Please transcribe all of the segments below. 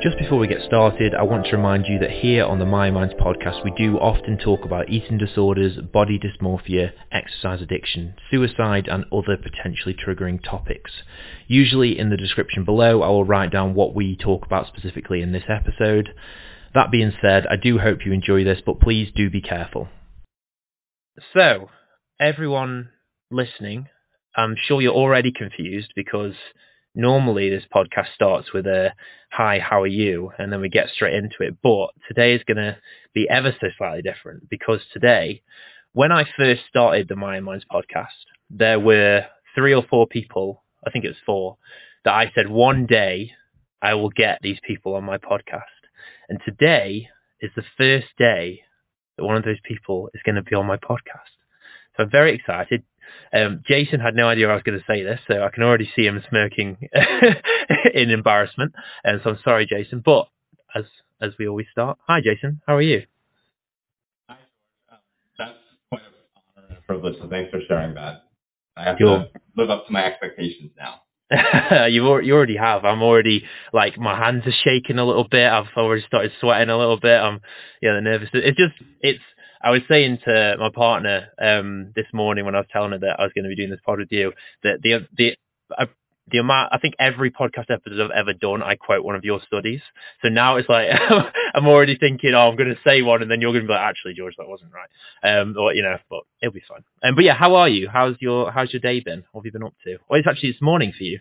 Just before we get started, I want to remind you that here on the Myo Minds podcast, we do often talk about eating disorders, body dysmorphia, exercise addiction, suicide, and other potentially triggering topics. Usually in the description below, I will write down what we talk about specifically in this episode. That being said, I do hope you enjoy this, but please do be careful. So, everyone listening, I'm sure you're already confused because normally this podcast starts with a hi, how are you? And then we get straight into it. But today is going to be ever so slightly different because today, when I first started the Myo Minds podcast, there were three or four people, I think it was four, that I said one day I will get these people on my podcast. And today is the first day that one of those people is going to be on my podcast. So I'm very excited. Um, Jason had no idea I was going to say this, so I can already see him smirking in embarrassment. And so I'm sorry, Jason. But as as we always start, hi, Jason. How are you? Hi. Um, that's quite an honor and a privilege. So thanks for sharing that. I have You're... to live up to my expectations now. you you already have. I'm already like my hands are shaking a little bit. I've already started sweating a little bit. I'm yeah, nervous. It's just it's I was saying to my partner um, this morning when I was telling her that I was going to be doing this pod with you that the the the amount I think every podcast episode I've ever done I quote one of your studies. So now it's like I'm already thinking, oh, I'm going to say one, and then you're going to be like, actually, George, that wasn't right. Um, or you know, but it'll be fine. Um, but yeah, how are you? How's your how's your day been? What have you been up to? Well, it's actually this morning for you.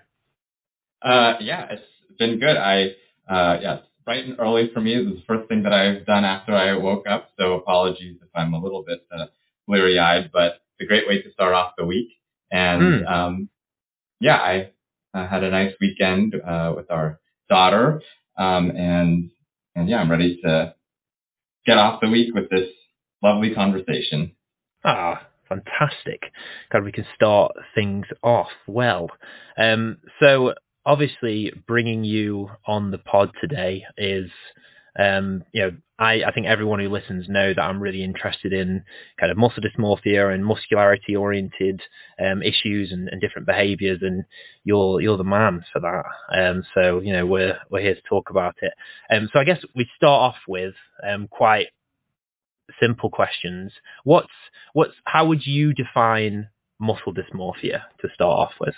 Uh, yeah, it's been good. I uh, yeah, bright and early for me. This is the first thing that I've done after I woke up, so apologies if I'm a little bit uh, bleary-eyed, but it's a great way to start off the week. And mm. um, yeah, I uh, had a nice weekend uh, with our daughter, um, and and yeah, I'm ready to get off the week with this lovely conversation. Ah, fantastic. God, we can start things off well. Um, so obviously bringing you on the pod today is um, you know, I, I think everyone who listens know that I'm really interested in kind of muscle dysmorphia and muscularity oriented um, issues and, and, different behaviors and you're you're the man for that. Um, so, you know, we're we're here to talk about it. Um, so I guess we start off with um, quite simple questions. What's what's how would you define muscle dysmorphia to start off with?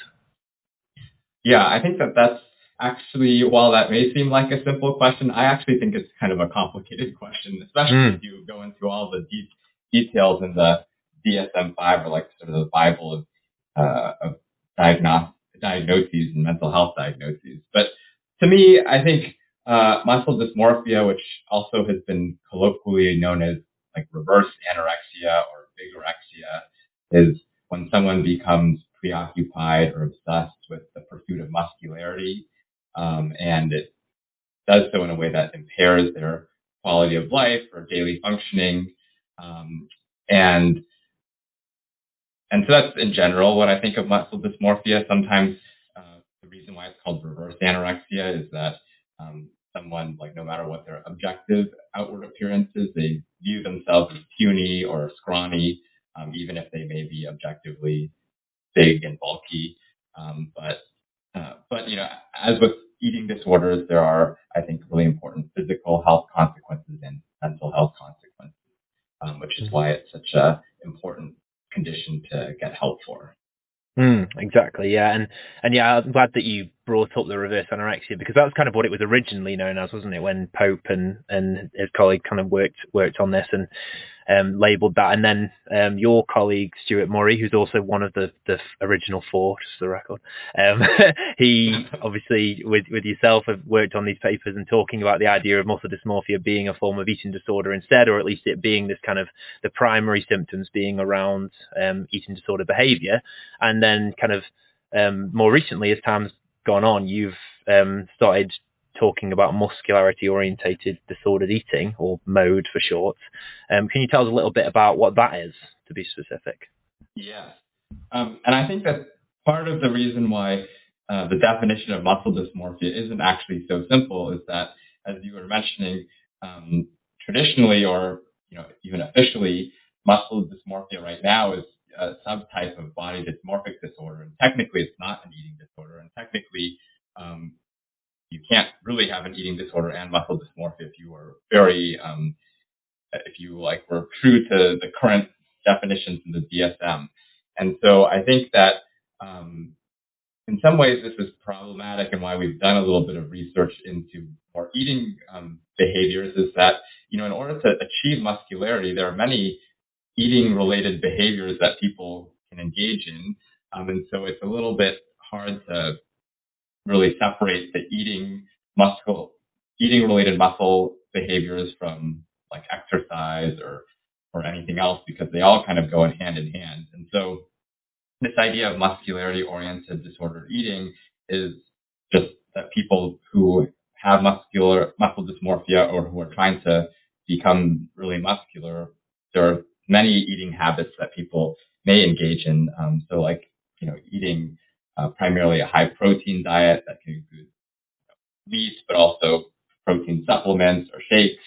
Yeah, I think that that's actually, while that may seem like a simple question, I actually think it's kind of a complicated question, especially mm. if you go into all the de- details in the DSM-5 or like sort of the Bible of, uh, of diagnos- diagnoses and mental health diagnoses. But to me, I think uh, muscle dysmorphia, which also has been colloquially known as like reverse anorexia or bigorexia, is when someone becomes preoccupied or obsessed with the pursuit of muscularity. Um, and it does so in a way that impairs their quality of life or daily functioning. Um, and and so that's in general what I think of muscle dysmorphia. Sometimes uh, the reason why it's called reverse anorexia is that um, someone, like no matter what their objective outward appearance is, they view themselves as puny or scrawny, um, even if they may be objectively big and bulky. Um, but uh, but you know, as with eating disorders, there are I think really important physical health consequences and mental health consequences, um, which is mm-hmm. why it's such a important condition to get help for. Mm, exactly, yeah, and and yeah, I'm glad that you brought up the reverse anorexia because that's kind of what it was originally known as, wasn't it? When Pope and and his colleague kind of worked worked on this, and um, labelled that. And then um, your colleague Stuart Murray, who's also one of the, the original four, just the record, um, he obviously with with yourself have worked on these papers and talking about the idea of muscle dysmorphia being a form of eating disorder instead, or at least it being this kind of the primary symptoms being around um, eating disorder behaviour, and then kind of um, more recently as time's gone on, you've um, started talking about muscularity orientated disordered eating or mode for short. Um, can you tell us a little bit about what that is to be specific? Yeah. Um, and I think that part of the reason why uh, the definition of muscle dysmorphia isn't actually so simple. Is that, as you were mentioning, um, traditionally or you know even officially, muscle dysmorphia right now is a subtype of body dysmorphic disorder, and technically it's not an eating disorder, and technically um, you can't really have an eating disorder and muscle dysmorphia if you are very um, if you like were true to the current definitions in the DSM. And so I think that um, in some ways this is problematic and why we've done a little bit of research into more eating um, behaviors is that, you know, in order to achieve muscularity, there are many eating related behaviors that people can engage in. Um, and so it's a little bit hard to really separate the eating muscle, eating related muscle behaviors from like exercise or, or anything else because they all kind of go in hand in hand. And so this idea of muscularity oriented disordered eating is just that people who have muscular muscle dysmorphia or who are trying to become really muscular, there are many eating habits that people may engage in. Um, so like, you know, eating uh, primarily a high protein diet that can include meat, but also protein supplements or shakes,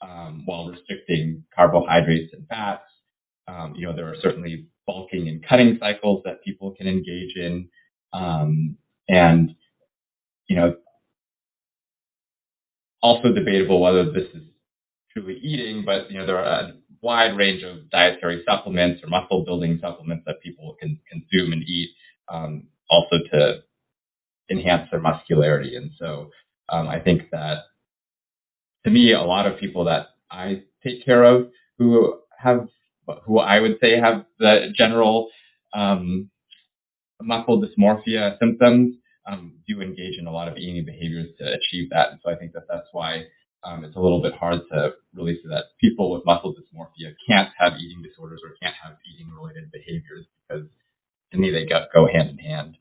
um, while restricting carbohydrates and fats. Um, you know, there are certainly bulking and cutting cycles that people can engage in. Um, and, you know, also debatable whether this is truly eating, but, you know, there are wide range of dietary supplements or muscle building supplements that people can consume and eat, um, also to enhance their muscularity. And so um, I think that to me, a lot of people that I take care of who have, who I would say have the general um, muscle dysmorphia symptoms um, do engage in a lot of eating behaviors to achieve that. And so I think that that's why um, it's a little bit hard to really say that people with muscle dysmorphia can't have eating disorders or can't have eating related behaviors because to me they go, go hand in hand.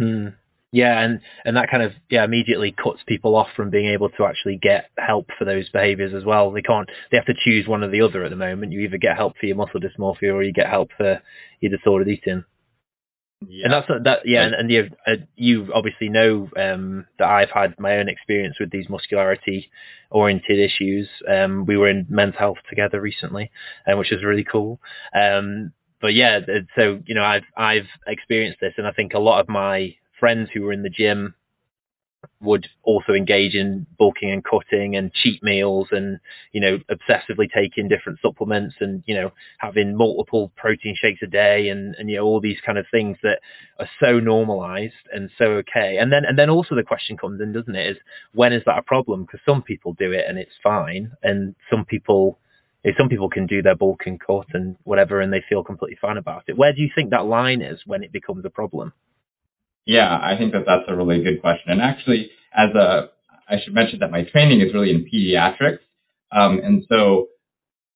Mm. Yeah, and and that kind of yeah immediately cuts people off from being able to actually get help for those behaviors as well. They can't. They have to choose one or the other at the moment. You either get help for your muscle dysmorphia or you get help for your disordered eating. Yeah. And that's that. Yeah, and, and you uh, you obviously know um, that I've had my own experience with these muscularity oriented issues. Um, we were in men's health together recently, um, which is really cool. Um, but yeah, so you know, I've I've experienced this, and I think a lot of my friends who were in the gym would also engage in bulking and cutting and cheat meals and you know obsessively taking different supplements and you know having multiple protein shakes a day and and you know all these kind of things that are so normalized and so okay. And then and then also the question comes in doesn't it is when is that a problem? Because some people do it and it's fine. And some people some people can do their bulk and cut and whatever and they feel completely fine about it. Where do you think that line is when it becomes a problem yeah, I think that that's a really good question. And actually, as a, I should mention that my training is really in pediatrics. Um, and so,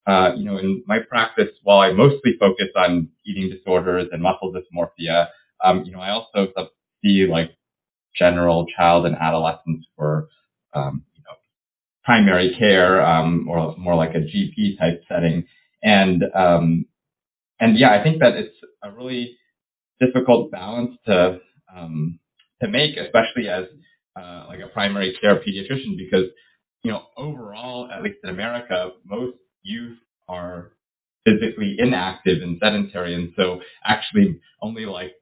uh, you know, in my practice, while I mostly focus on eating disorders and muscle dysmorphia, um, you know, I also see like general child and adolescents for, um, you know, primary care, um, or more like a GP type setting. And, um, and yeah, I think that it's a really difficult balance to um, to make, especially as uh, like a primary care pediatrician, because you know overall, at least in America, most youth are physically inactive and sedentary, and so actually only like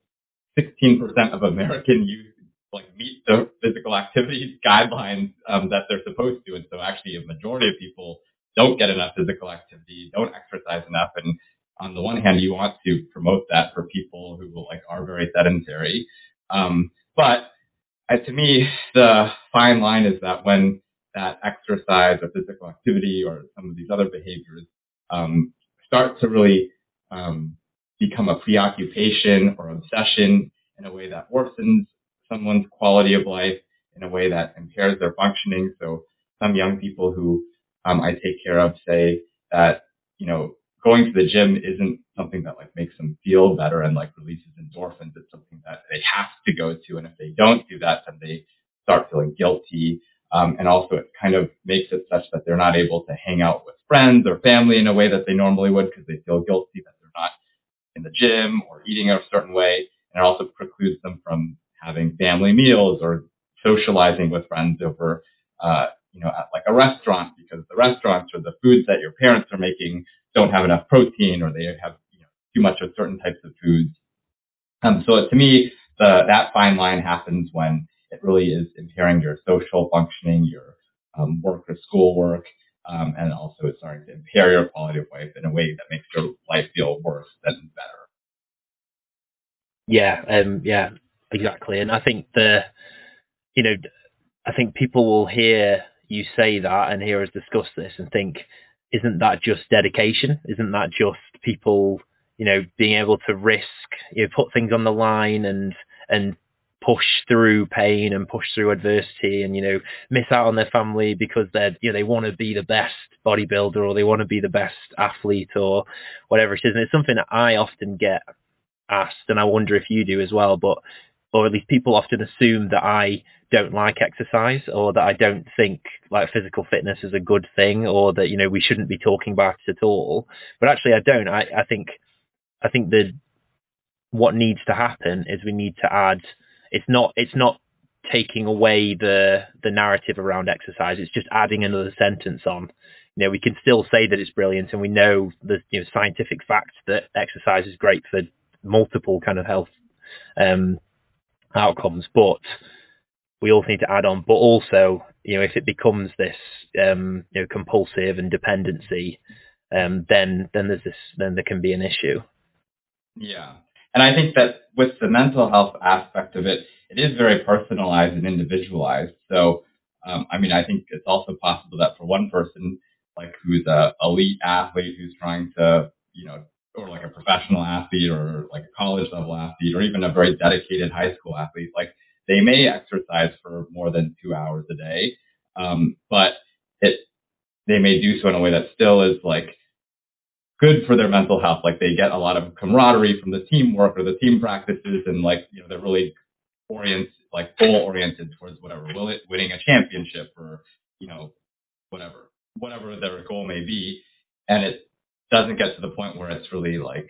16% of American youth like meet the physical activity guidelines um, that they're supposed to, and so actually a majority of people don't get enough physical activity, don't exercise enough, and on the one hand, you want to promote that for people who like are very sedentary, um, but uh, to me, the fine line is that when that exercise or physical activity or some of these other behaviors um, start to really um, become a preoccupation or obsession in a way that worsens someone's quality of life, in a way that impairs their functioning. So some young people who um, I take care of say that, you know, going to the gym isn't something that like makes them feel better and like releases endorphins. It's something that they have to go to. And if they don't do that, then they start feeling guilty. Um, and also it kind of makes it such that they're not able to hang out with friends or family in a way that they normally would because they feel guilty that they're not in the gym or eating a certain way. And it also precludes them from having family meals or socializing with friends over, uh, you know, at like a restaurant because the restaurants or the foods that your parents are making don't have enough protein or they have you know, too much of certain types of foods. Um, so to me, the, that fine line happens when it really is impairing your social functioning, your um, work or school work, um, and also it's starting to impair your quality of life in a way that makes your life feel worse than better. Yeah, um, yeah, exactly. And I think the, you know, I think people will hear you say that and hear us discuss this and think, isn't that just dedication? Isn't that just people, you know, being able to risk, you know, put things on the line and and push through pain and push through adversity and you know miss out on their family because they're you know they want to be the best bodybuilder or they want to be the best athlete or whatever it is and it's something that I often get asked and I wonder if you do as well but or at least people often assume that I don't like exercise or that I don't think like physical fitness is a good thing or that you know we shouldn't be talking about it at all but actually I don't I I think I think that what needs to happen is we need to add it's not it's not taking away the the narrative around exercise. It's just adding another sentence on. You know, we can still say that it's brilliant, and we know the you know, scientific facts that exercise is great for multiple kind of health um, outcomes. But we also need to add on. But also, you know, if it becomes this um, you know compulsive and dependency, um, then then there's this then there can be an issue. Yeah, and I think that with the mental health aspect of it, it is very personalized and individualized. So, um, I mean, I think it's also possible that for one person, like who's a elite athlete who's trying to, you know, or like a professional athlete or like a college level athlete or even a very dedicated high school athlete, like they may exercise for more than two hours a day, um, but it they may do so in a way that still is like good for their mental health. Like they get a lot of camaraderie from the teamwork or the team practices and like, you know, they're really orient, like goal oriented towards whatever, it, winning a championship or, you know, whatever, whatever their goal may be. And it doesn't get to the point where it's really like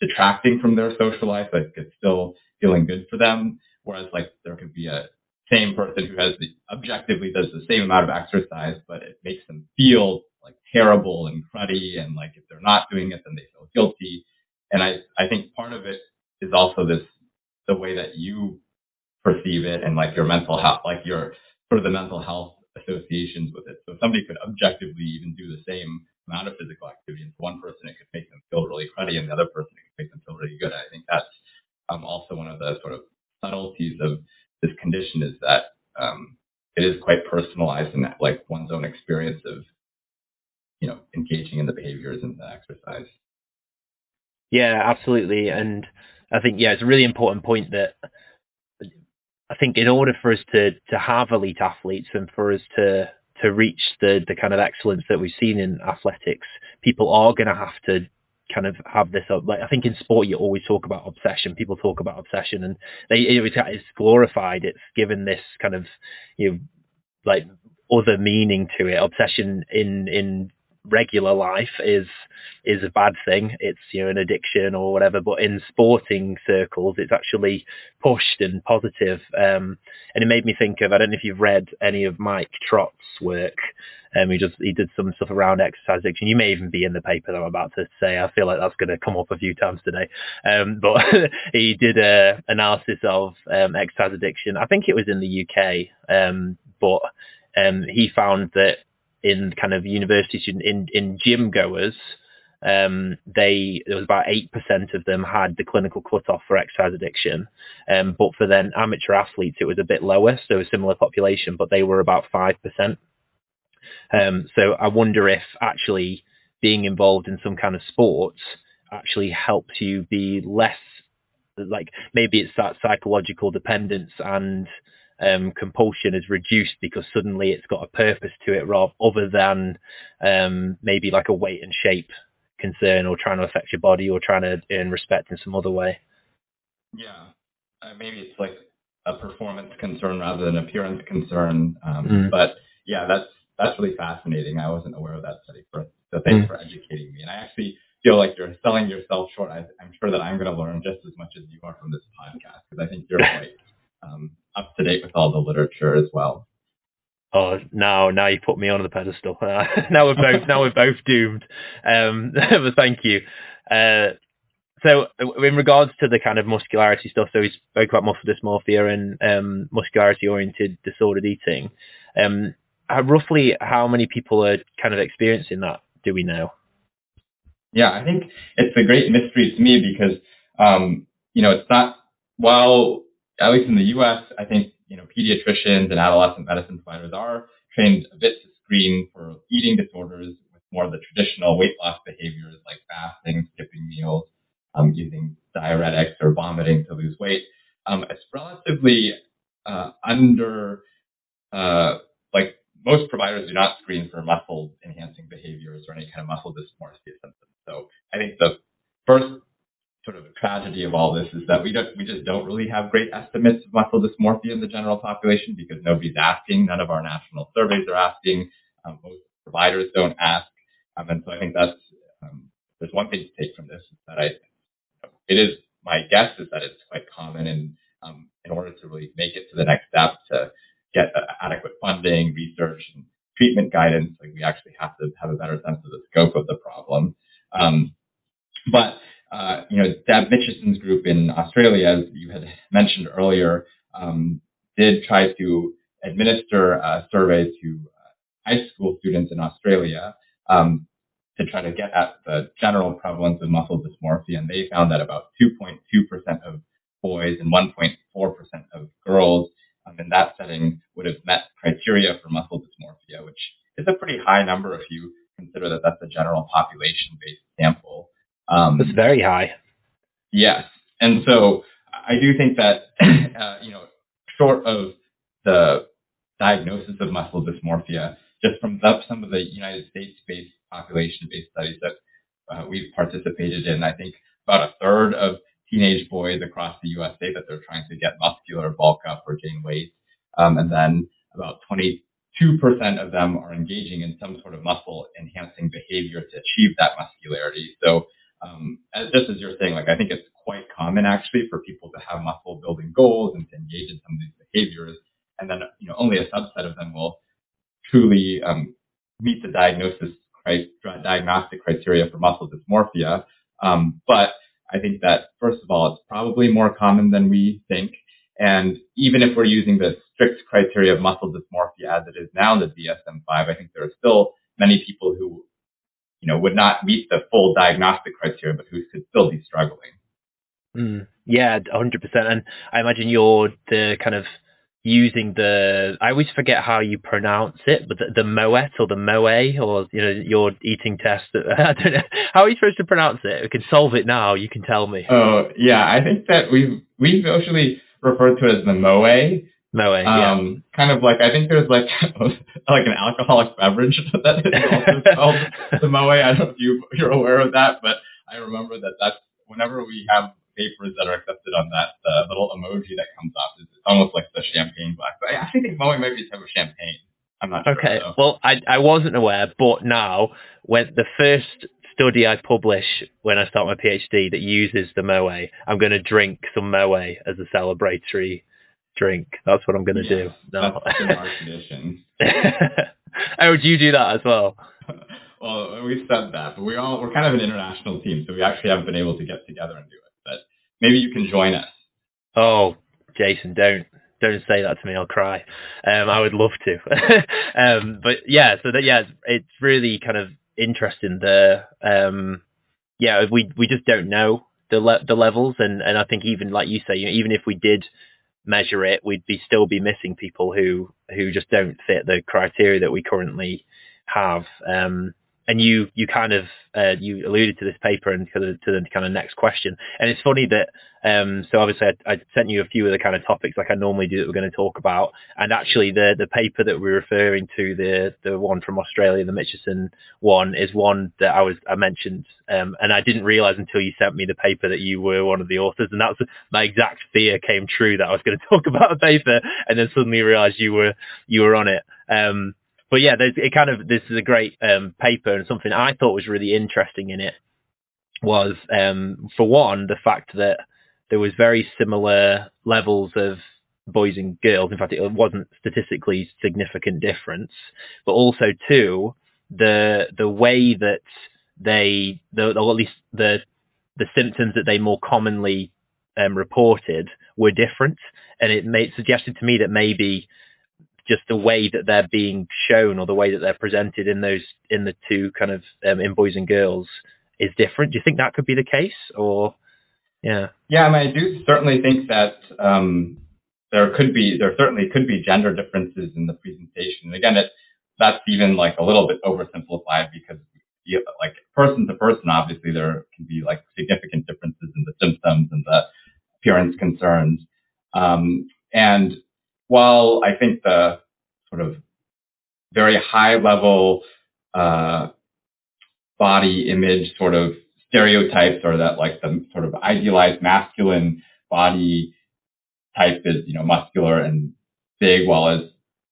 detracting from their social life, but it's still feeling good for them. Whereas like there could be a same person who has the objectively does the same amount of exercise, but it makes them feel like terrible and cruddy and like if they're not doing it then they feel guilty. And I, I think part of it is also this the way that you perceive it and like your mental health like your sort of the mental health associations with it. So somebody could objectively even do the same amount of physical activity and for one person it could make them feel really cruddy and the other person it could make them feel really good. I think that's um, also one of the sort of subtleties of this condition is that um, it is quite personalized that, like one's own experience of you know, engaging in the behaviors and the exercise. Yeah, absolutely. And I think, yeah, it's a really important point that I think in order for us to, to have elite athletes and for us to, to reach the, the kind of excellence that we've seen in athletics, people are going to have to kind of have this up. Like I think in sport, you always talk about obsession. People talk about obsession, and they it's glorified. It's given this kind of you know like other meaning to it. Obsession in in regular life is is a bad thing. It's you know an addiction or whatever. But in sporting circles, it's actually pushed and positive. Um, and it made me think of I don't know if you've read any of Mike Trott's work. Um, he just he did some stuff around exercise addiction. You may even be in the paper that I'm about to say. I feel like that's going to come up a few times today. Um, but he did a analysis of um, exercise addiction. I think it was in the UK, um, but um, he found that in kind of university student in, in gym goers, um, they there was about eight percent of them had the clinical cutoff for exercise addiction, um, but for then amateur athletes it was a bit lower, so a similar population, but they were about five percent. Um, so I wonder if actually being involved in some kind of sports actually helps you be less like maybe it's that psychological dependence and um, compulsion is reduced because suddenly it's got a purpose to it rather other than um, maybe like a weight and shape concern or trying to affect your body or trying to earn respect in some other way. Yeah, uh, maybe it's like a performance concern rather than appearance concern. Um, mm. But yeah, that's that's really fascinating. I wasn't aware of that study. For, so thanks mm. for educating me. And I actually feel like you're selling yourself short. I, am sure that I'm going to learn just as much as you are from this podcast because I think you're quite um, up to date with all the literature as well. Oh, now now you put me on the pedestal. Uh, now we're both now we're both doomed. Um, but thank you. Uh, so in regards to the kind of muscularity stuff, so we spoke about muscle dysmorphia and um, muscularity-oriented disordered eating. Um, how, roughly how many people are kind of experiencing that? Do we know? Yeah, I think it's a great mystery to me because um, you know it's not while at least in the U.S. I think you know pediatricians and adolescent medicine providers are trained a bit to screen for eating disorders with more of the traditional weight loss behaviors like fasting, skipping meals, um, using diuretics or vomiting to lose weight. Um, it's relatively uh, under, uh, like most providers do not screen for muscle enhancing behaviors or any kind of muscle dysmorphia symptoms. So I think the first sort of the tragedy of all this is that we don't, we just don't really have great estimates of muscle dysmorphia in the general population because nobody's asking. None of our national surveys are asking. Um, most providers don't ask. Um, and so I think that's, um, there's one thing to take from this is that I, it is my guess is that it's quite common and um, in order to really make it to the next step to get adequate funding, research, and treatment guidance, like we actually have to have a better sense of the scope of the problem. Um, but uh, you know, Deb Mitchison's group in Australia, as you had mentioned earlier, um, did try to administer a survey to uh, high school students in Australia um, to try to get at the general prevalence of muscle dysmorphia, and they found that about 2.2% of boys and 1.4% of girls um, in that setting would have met criteria for muscle dysmorphia, which is a pretty high number if you consider that that's a general population-based sample. Um, that's very high. Yes, and so I do think that uh, you know, short of the diagnosis of muscle dysmorphia, just from the, some of the United States-based population-based studies that uh, we've participated in, I think about a third of teenage boys across the U.S. say that they're trying to get muscular bulk up or gain weight. Um, and then about 22% of them are engaging in some sort of muscle enhancing behavior to achieve that muscularity. So um, as, just as you're saying, like I think it's quite common actually for people to have muscle building goals and to engage in some of these behaviors. And then, you know, only a subset of them will truly um, meet the diagnosis diagnostic criteria for muscle dysmorphia. Um, but I think that first of all, it's probably more common than we think. And even if we're using the strict criteria of muscle dysmorphia as it is now in the DSM-5, I think there are still many people who, you know, would not meet the full diagnostic criteria, but who could still be struggling. Mm, yeah, 100%. And I imagine you're the kind of using the I always forget how you pronounce it, but the, the Moet or the Moe or you know your eating test. I don't know how are you supposed to pronounce it. We can solve it now. You can tell me. Oh yeah, I think that we've we've usually referred to it as the Moe. Moe, um, yeah. Kind of like I think there's like like an alcoholic beverage that is also called the Moe. I don't know if you you're aware of that, but I remember that that's whenever we have papers that are accepted on that the little emoji that comes up is almost like the champagne glass. But I actually think Moe might be a type of champagne. I'm not okay. Sure, well, I I wasn't aware, but now when the first study I publish when I start my PhD that uses the Moe, I'm going to drink some Moe as a celebratory drink. That's what I'm going to yes, do. No. Our tradition. oh, do you do that as well? well, we said that, but we all we're kind of an international team, so we actually haven't been able to get together and do it. But maybe you can join us. Oh, Jason, don't don't say that to me. I'll cry. Um, I would love to. um, but yeah, so that yeah, it's really kind of interesting. The um, yeah, we we just don't know the le- the levels, and and I think even like you say, you know, even if we did measure it, we'd be still be missing people who who just don't fit the criteria that we currently have. Um, and you you kind of uh, you alluded to this paper and to the, to the kind of next question. And it's funny that um, so obviously I, I, sent you a few of the kind of topics like I normally do that we're going to talk about. And actually the the paper that we're referring to the the one from Australia, the Mitchison one, is one that I was I mentioned. Um, and I didn't realize until you sent me the paper that you were one of the authors. And that's my exact fear came true that I was going to talk about a paper and then suddenly realized you were you were on it. Um, but yeah, it kind of this is a great um, paper and something I thought was really interesting in it was um, for one the fact that there was very similar levels of boys and girls. In fact, it wasn't statistically significant difference, but also too the the way that they, the, or at least the the symptoms that they more commonly um, reported were different, and it made suggested to me that maybe just the way that they're being shown or the way that they're presented in those in the two kind of um, in boys and girls is different. Do you think that could be the case, or yeah? Yeah, I mean, I do certainly think that um, there could be there certainly could be gender differences in the presentation. Again, it that's even like a little bit oversimplified because you, like person to person, obviously there can be like significant differences in the symptoms and the appearance concerns. Um, and while I think the sort of very high level uh, body image sort of stereotypes or that like the sort of idealized masculine body type is, you know, muscular and big, while as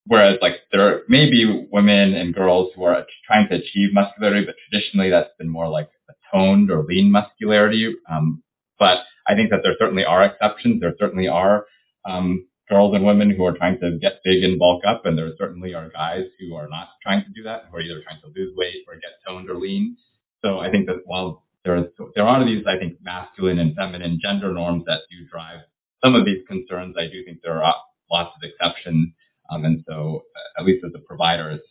whereas like there may be women and girls who are trying to achieve muscularity, but traditionally that's been more like a toned or lean muscularity. Um, but I think that there certainly are exceptions. There certainly are um, girls and women who are trying to get big and bulk up, and there certainly are guys who are not trying to do that, who are either trying to lose weight or get toned or lean. So I think that while there, there are these, I think, masculine and feminine gender norms that do drive some of these concerns, I do think there are lots of exceptions. Um, and so, uh, at least as a provider, it's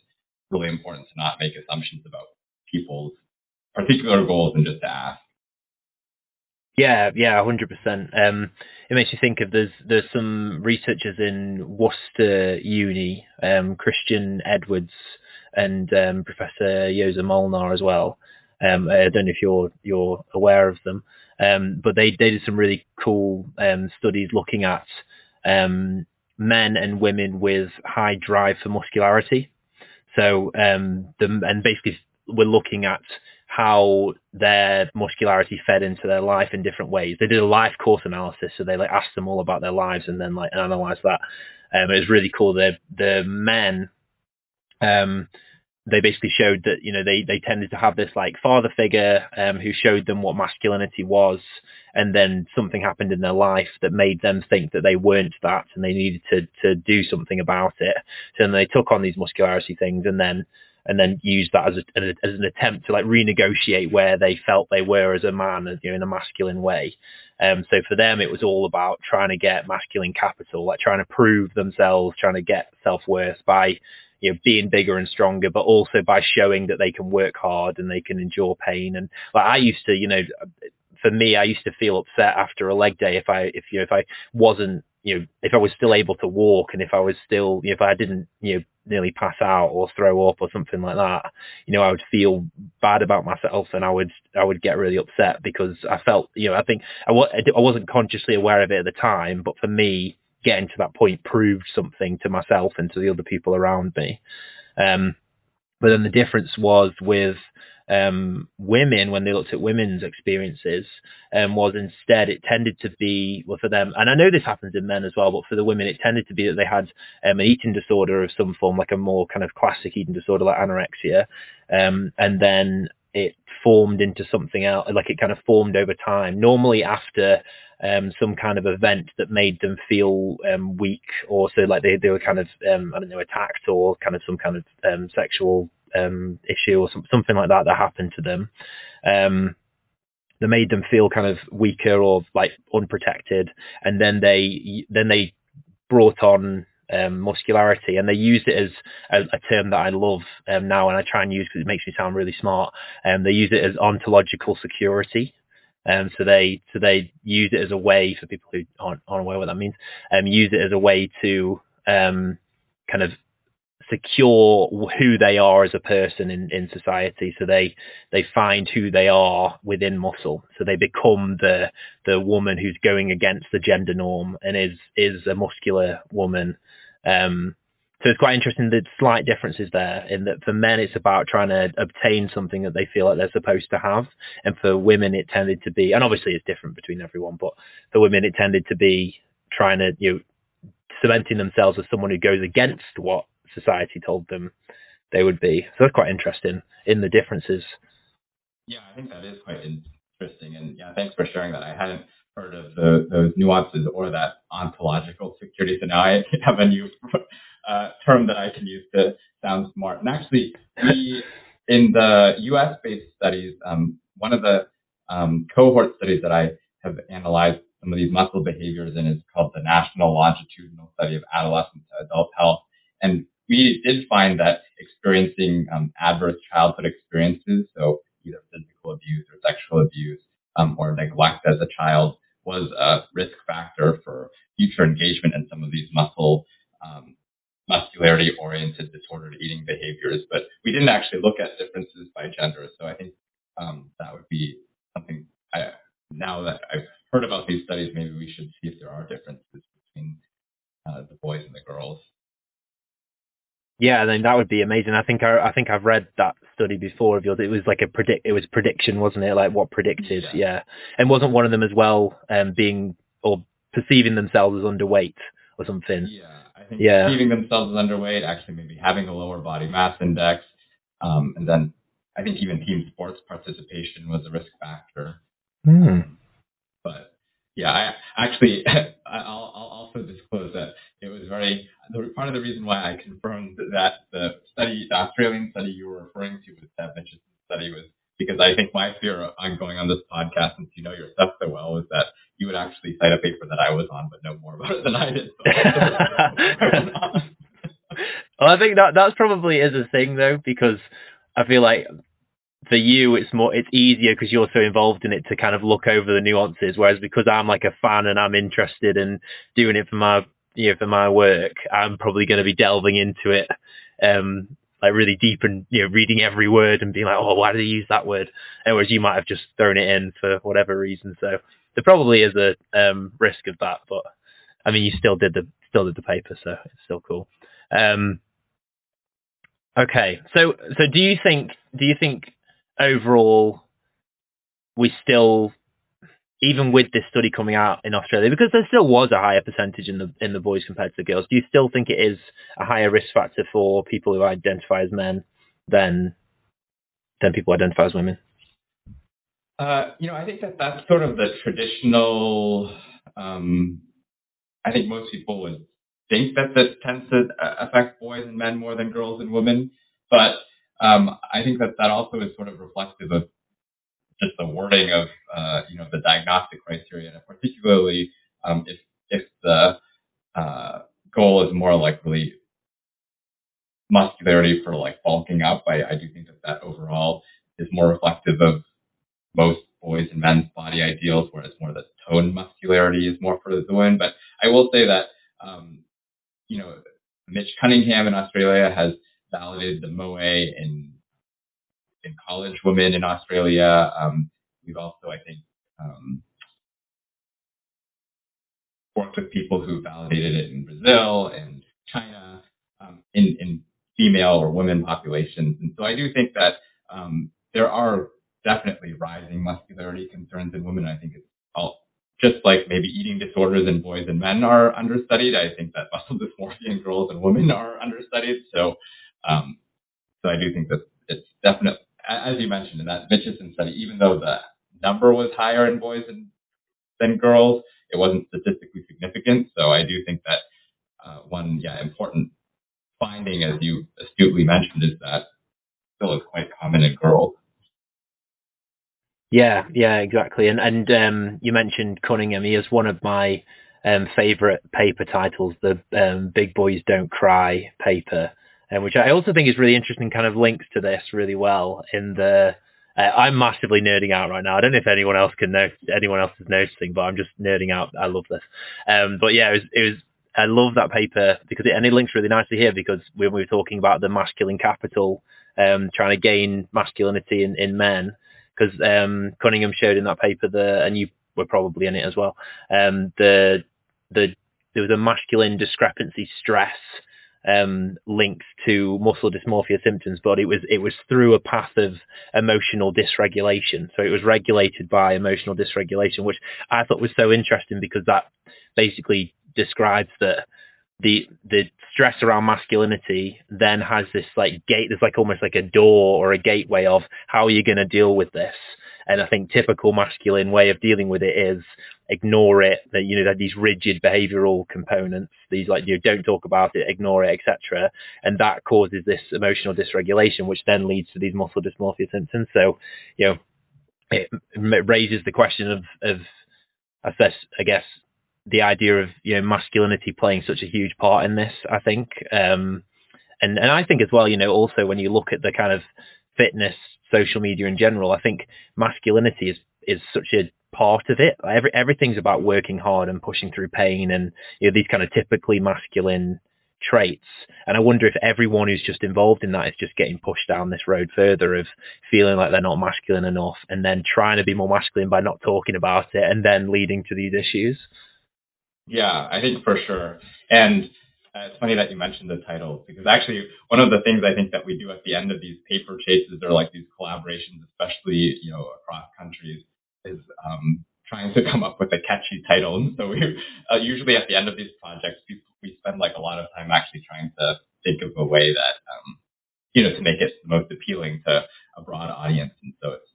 really important to not make assumptions about people's particular goals and just to ask. Yeah, yeah, hundred percent. Um, it makes you think of there's there's some researchers in Worcester Uni, um, Christian Edwards and um, Professor Gyozo Molnar as well. Um, I don't know if you're you're aware of them, um, but they they did some really cool um, studies looking at um, men and women with high drive for muscularity. So um, the, and basically we're looking at how their muscularity fed into their life in different ways. They did a life course analysis, so they like asked them all about their lives and then like analyzed that. Um, it was really cool. The the men, um, they basically showed that you know they they tended to have this like father figure um, who showed them what masculinity was, and then something happened in their life that made them think that they weren't that, and they needed to to do something about it. So then they took on these muscularity things, and then and then used that as, a, as an attempt to like renegotiate where they felt they were as a man, you know, in a masculine way. Um, so for them, it was all about trying to get masculine capital, like trying to prove themselves, trying to get self worth by you know being bigger and stronger, but also by showing that they can work hard and they can endure pain. And like I used to, you know, for me, I used to feel upset after a leg day if I if you know if I wasn't you know, if I was still able to walk and if I was still, you know, if I didn't, you know, nearly pass out or throw up or something like that, you know, I would feel bad about myself and I would, I would get really upset because I felt, you know, I think I I wasn't consciously aware of it at the time, but for me, getting to that point proved something to myself and to the other people around me. Um, but then the difference was with um, women, when they looked at women's experiences, um, was instead it tended to be, well, for them, and I know this happens in men as well, but for the women, it tended to be that they had um, an eating disorder of some form, like a more kind of classic eating disorder like anorexia, um, and then it formed into something else, like it kind of formed over time. Normally after um, some kind of event that made them feel um, weak, or so like they, they were kind of um, I don't know attacked or kind of some kind of um, sexual um, issue or some, something like that that happened to them. Um, that made them feel kind of weaker or like unprotected, and then they then they brought on um, muscularity, and they used it as a, a term that I love um, now, and I try and use because it makes me sound really smart. And um, they use it as ontological security. Um, so they so they use it as a way for people who aren't, aren't aware what that means. Um, use it as a way to um, kind of secure who they are as a person in, in society. So they they find who they are within muscle. So they become the the woman who's going against the gender norm and is is a muscular woman. Um, so it's quite interesting the slight differences there in that for men it's about trying to obtain something that they feel like they're supposed to have, and for women it tended to be, and obviously it's different between everyone, but for women it tended to be trying to you know cementing themselves as someone who goes against what society told them they would be. So that's quite interesting in the differences. Yeah, I think that is quite interesting. And yeah, thanks for sharing that. I hadn't heard of the, those nuances or that ontological security. So now I have a new uh, term that I can use to sound smart. And actually, we in the U.S.-based studies, um, one of the um, cohort studies that I have analyzed some of these muscle behaviors in is called the National Longitudinal Study of Adolescent to Adult Health. And we did find that experiencing um, adverse childhood experiences, so either physical abuse or sexual abuse um, or neglect as a child, was a risk factor for future engagement in some of these muscle um, muscularity-oriented disordered eating behaviors. But we didn't actually look at differences by gender, so I think um, that would be something. I, now that I've heard about these studies, maybe we should see if there are differences between uh, the boys and the girls. Yeah, then that would be amazing. I think I, I think I've read that study before of yours. It was like a predict. It was prediction, wasn't it? Like what predicted? Yeah, yeah. and wasn't one of them as well um, being or perceiving themselves as underweight or something? Yeah, I think yeah. perceiving themselves as underweight, actually maybe having a lower body mass index, um, and then I think even team sports participation was a risk factor. Mm. But yeah, I actually I'll, I'll also disclose that it was very part of the reason why I confirmed that the study, the Australian study you were referring to, was that Mitch's study, was because I think my fear on going on this podcast, since you know your stuff so well, was that you would actually cite a paper that I was on, but know more about it than I did. So well, I think that that's probably is a thing though, because I feel like for you it's more it's easier because you're so involved in it to kind of look over the nuances whereas because i'm like a fan and i'm interested in doing it for my you know for my work i'm probably going to be delving into it um like really deep and you know reading every word and being like oh why did they use that word? And whereas you might have just thrown it in for whatever reason. So there probably is a um risk of that but i mean you still did the still did the paper so it's still cool. Um okay. So so do you think do you think overall, we still, even with this study coming out in Australia, because there still was a higher percentage in the in the boys compared to the girls, do you still think it is a higher risk factor for people who identify as men than than people who identify as women? Uh, you know, I think that that's sort of the traditional. Um, I think most people would think that this tends to uh, affect boys and men more than girls and women, but um, I think that that also is sort of reflective of just the wording of uh, you know the diagnostic criteria, and particularly um, if if the uh, goal is more like really muscularity for like bulking up, I, I do think that that overall is more reflective of most boys and men's body ideals, whereas more the tone muscularity is more for the women. But I will say that um, you know Mitch Cunningham in Australia has validated the MOE in in college women in Australia. Um, we've also, I think, um, worked with people who validated it in Brazil and China um, in, in female or women populations. And so I do think that um, there are definitely rising muscularity concerns in women. I think it's all, just like maybe eating disorders in boys and men are understudied. I think that muscle dysmorphia in girls and women are understudied. So um, so I do think that it's definitely, as you mentioned in that Mitchison study, even though the number was higher in boys than, than girls, it wasn't statistically significant. So I do think that uh, one, yeah, important finding, as you astutely mentioned, is that still is quite common in girls. Yeah, yeah, exactly. And and um, you mentioned Cunningham. He is one of my um, favorite paper titles, the um, Big Boys Don't Cry paper um, which I also think is really interesting. Kind of links to this really well. In the uh, I'm massively nerding out right now. I don't know if anyone else can know anyone else is noticing, but I'm just nerding out. I love this. Um, but yeah, it was, it was I love that paper because it and it links really nicely here because when we were talking about the masculine capital, um, trying to gain masculinity in, in men, because um, Cunningham showed in that paper the and you were probably in it as well. Um, the the there was a masculine discrepancy stress um, links to muscle dysmorphia symptoms, but it was it was through a path of emotional dysregulation. So it was regulated by emotional dysregulation, which I thought was so interesting because that basically describes that the the stress around masculinity then has this like gate there's like almost like a door or a gateway of how are you going to deal with this And I think typical masculine way of dealing with it is ignore it. That you know, these rigid behavioural components, these like you know, don't talk about it, ignore it, etc. And that causes this emotional dysregulation, which then leads to these muscle dysmorphia symptoms. So, you know, it raises the question of of I guess, I guess the idea of you know masculinity playing such a huge part in this. I think, um, and and I think as well, you know, also when you look at the kind of fitness, social media in general, I think masculinity is is such a part of it. Every everything's about working hard and pushing through pain, and you know these kind of typically masculine traits. And I wonder if everyone who's just involved in that is just getting pushed down this road further of feeling like they're not masculine enough and then trying to be more masculine by not talking about it and then leading to these issues. Yeah, I think for sure. And it's funny that you mentioned the title because actually one of the things I think that we do at the end of these paper chases or like these collaborations, especially you know across countries, is um, trying to come up with a catchy title. And so we uh, usually at the end of these projects, we, we spend like a lot of time actually trying to think of a way that um, you know to make it most appealing to a broad audience. And so it's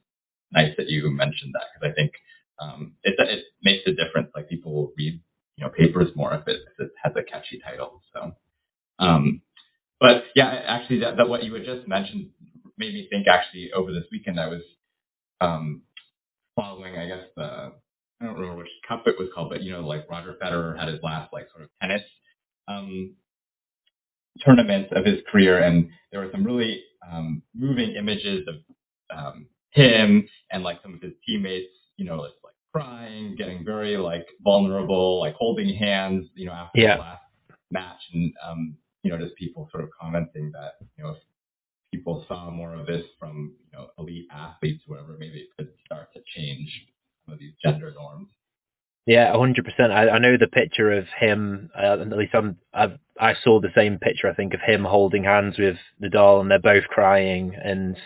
nice that you mentioned that because I think um, it it makes a difference. Like people will read you know, papers more if it, if it has a catchy title. So, um, but yeah, actually that, that what you had just mentioned made me think actually over this weekend I was, um, following, I guess, the, I don't remember which cup it was called, but you know, like Roger Federer had his last like sort of tennis, um, tournament of his career and there were some really, um, moving images of, um, him and like some of his teammates, you know, like crying, getting very like vulnerable, like holding hands, you know, after yeah. the last match, and um, you know, just people sort of commenting that you know if people saw more of this from you know elite athletes, or whatever, maybe it could start to change some of these gender norms. Yeah, hundred percent. I, I know the picture of him. Uh, at least I'm, I've, I saw the same picture. I think of him holding hands with Nadal, and they're both crying. And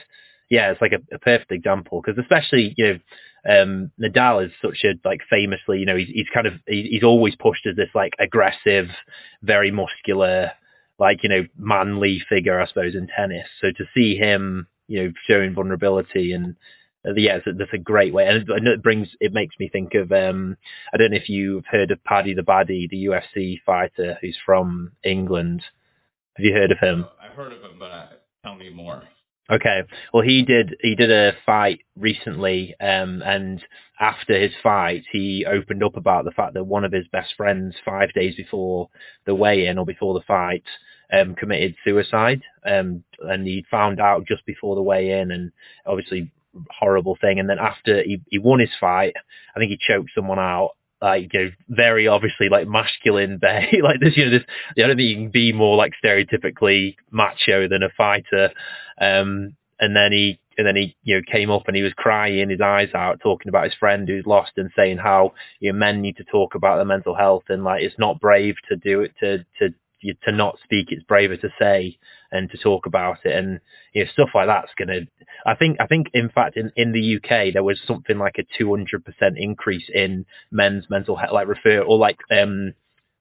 yeah, it's like a, a perfect example because especially you know um, Nadal is such a like famously, you know, he's, he's kind of he's always pushed as this like aggressive, very muscular, like you know, manly figure, I suppose, in tennis. So to see him, you know, showing vulnerability and uh, yeah, that's a great way, and it brings it makes me think of um, I don't know if you've heard of Paddy the Baddy, the UFC fighter who's from England. Have you heard of him? I've heard of him, but uh, tell me more. Okay. Well, he did. He did a fight recently, um, and after his fight, he opened up about the fact that one of his best friends, five days before the weigh-in or before the fight, um, committed suicide, um, and he found out just before the weigh-in, and obviously horrible thing. And then after he, he won his fight, I think he choked someone out, like you know, very obviously like masculine bay like this you know this I don't think you can be more like stereotypically macho than a fighter. Um and then he and then he you know came up and he was crying his eyes out talking about his friend who's lost and saying how you know men need to talk about their mental health and like it's not brave to do it to to to not speak it's braver to say and to talk about it. And you know stuff like that's to I think I think in fact in in the UK there was something like a 200% increase in men's mental health like refer or like um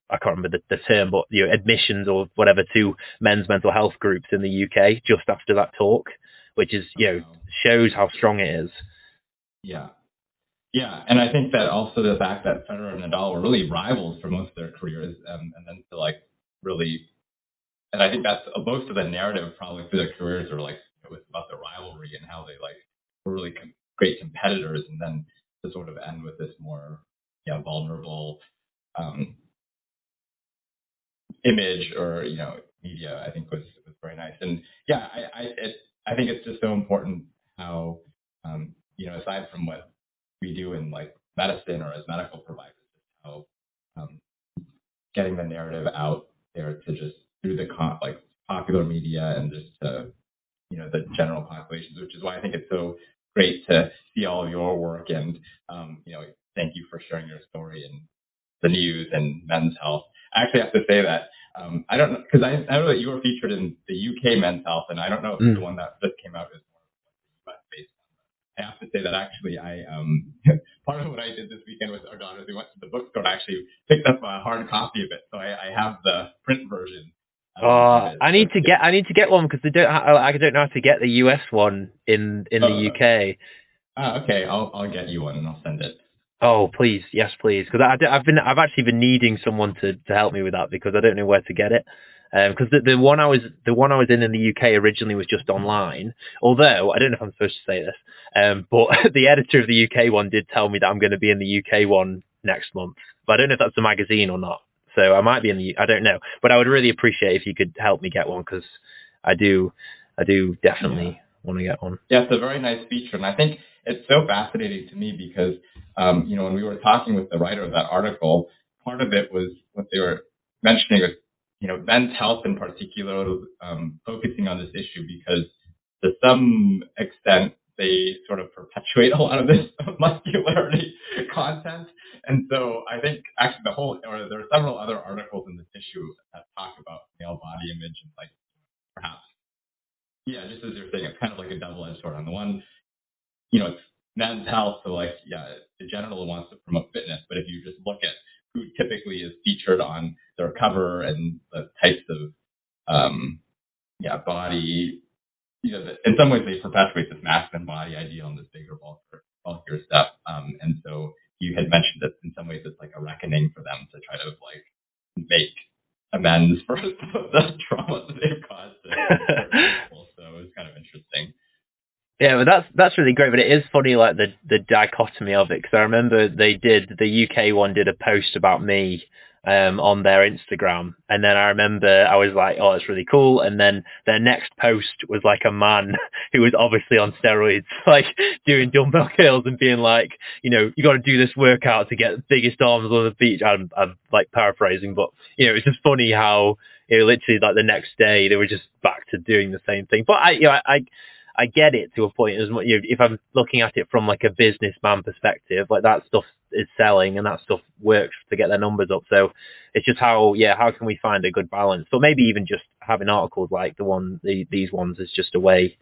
I can't remember the, the term but you know admissions or whatever to men's mental health groups in the UK just after that talk which is you know shows how strong it is. Yeah. Yeah, and I think that also the fact that Federer and Nadal were really rivals for most of their careers, um, and then to like really and I think that's most of the narrative probably for their careers are like it was about the rivalry and how they like were really com- great competitors, and then to sort of end with this more vulnerable um, image or you know media, I think was was very nice. And yeah, I I, it, I think it's just so important how um, you know aside from what we do in like medicine or as medical providers, how um, getting the narrative out there to just through the con- like popular media and just to, you know the general populations, which is why I think it's so great to see all of your work and um, you know thank you for sharing your story and the news and men's health. I actually have to say that um, I don't know because I, I know that you were featured in the UK Men's Health, and I don't know if mm. the one that just came out is more based. I have to say that actually I um, part of what I did this weekend with our daughters, we went to the bookstore and actually picked up a hard copy of it. So I, I have the print version Oh, I need to get I need to get one because they don't I, I don't know how to get the US one in in the UK. Uh, okay, I'll I'll get you one and I'll send it. Oh, please, yes, please, because I've been I've actually been needing someone to, to help me with that because I don't know where to get it. Because um, the, the one I was the one I was in in the UK originally was just online. Although I don't know if I'm supposed to say this, um, but the editor of the UK one did tell me that I'm going to be in the UK one next month. But I don't know if that's a magazine or not. So I might be in the I don't know. But I would really appreciate if you could help me get one because I do I do definitely yeah. want to get one. Yeah, it's a very nice feature, and I think it's so fascinating to me because um, you know when we were talking with the writer of that article, part of it was what they were mentioning was you know, men's health in particular, um, focusing on this issue because to some extent they sort of perpetuate a lot of this muscularity content. And so I think actually the whole, or there are several other articles in this issue that talk about male body image and like perhaps, yeah, just as you're saying, it's kind of like a double-edged sword. On the one, you know, it's men's health, so like, yeah, the general wants to promote fitness, but if you just look at who typically is featured on their cover and the types of um, yeah body. You know, in some ways they perpetuate this masculine body ideal and this bigger, bulkier, bulkier stuff. Um, and so you had mentioned that in some ways it's like a reckoning for them to try to like make amends for the trauma that they've caused. So it was kind of interesting. Yeah, but that's that's really great. But it is funny, like the the dichotomy of it, because I remember they did the UK one did a post about me um, on their Instagram, and then I remember I was like, oh, it's really cool. And then their next post was like a man who was obviously on steroids, like doing dumbbell curls and being like, you know, you got to do this workout to get the biggest arms on the beach. I'm, I'm like paraphrasing, but you know, it's just funny how you know, literally like the next day they were just back to doing the same thing. But I, you know, I, I I get it to a point as much. You know, if I'm looking at it from like a businessman perspective, like that stuff is selling and that stuff works to get their numbers up. So it's just how, yeah, how can we find a good balance? But maybe even just having articles like the one, the, these ones is just a way,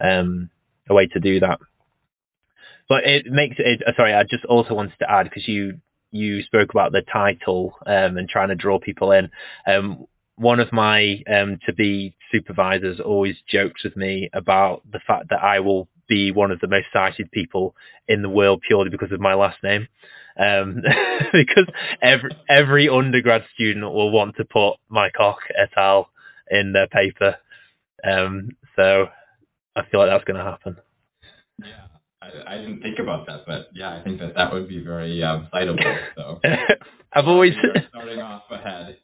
um, a way to do that. But it makes it. Uh, sorry, I just also wanted to add because you you spoke about the title um, and trying to draw people in. Um, one of my um, to be supervisors always jokes with me about the fact that I will be one of the most cited people in the world purely because of my last name. Um, because every every undergrad student will want to put my cock et al. in their paper. Um, so I feel like that's going to happen. Yeah, I, I, didn't think about that, but yeah, I think that that would be very um, citable. So I've always starting off ahead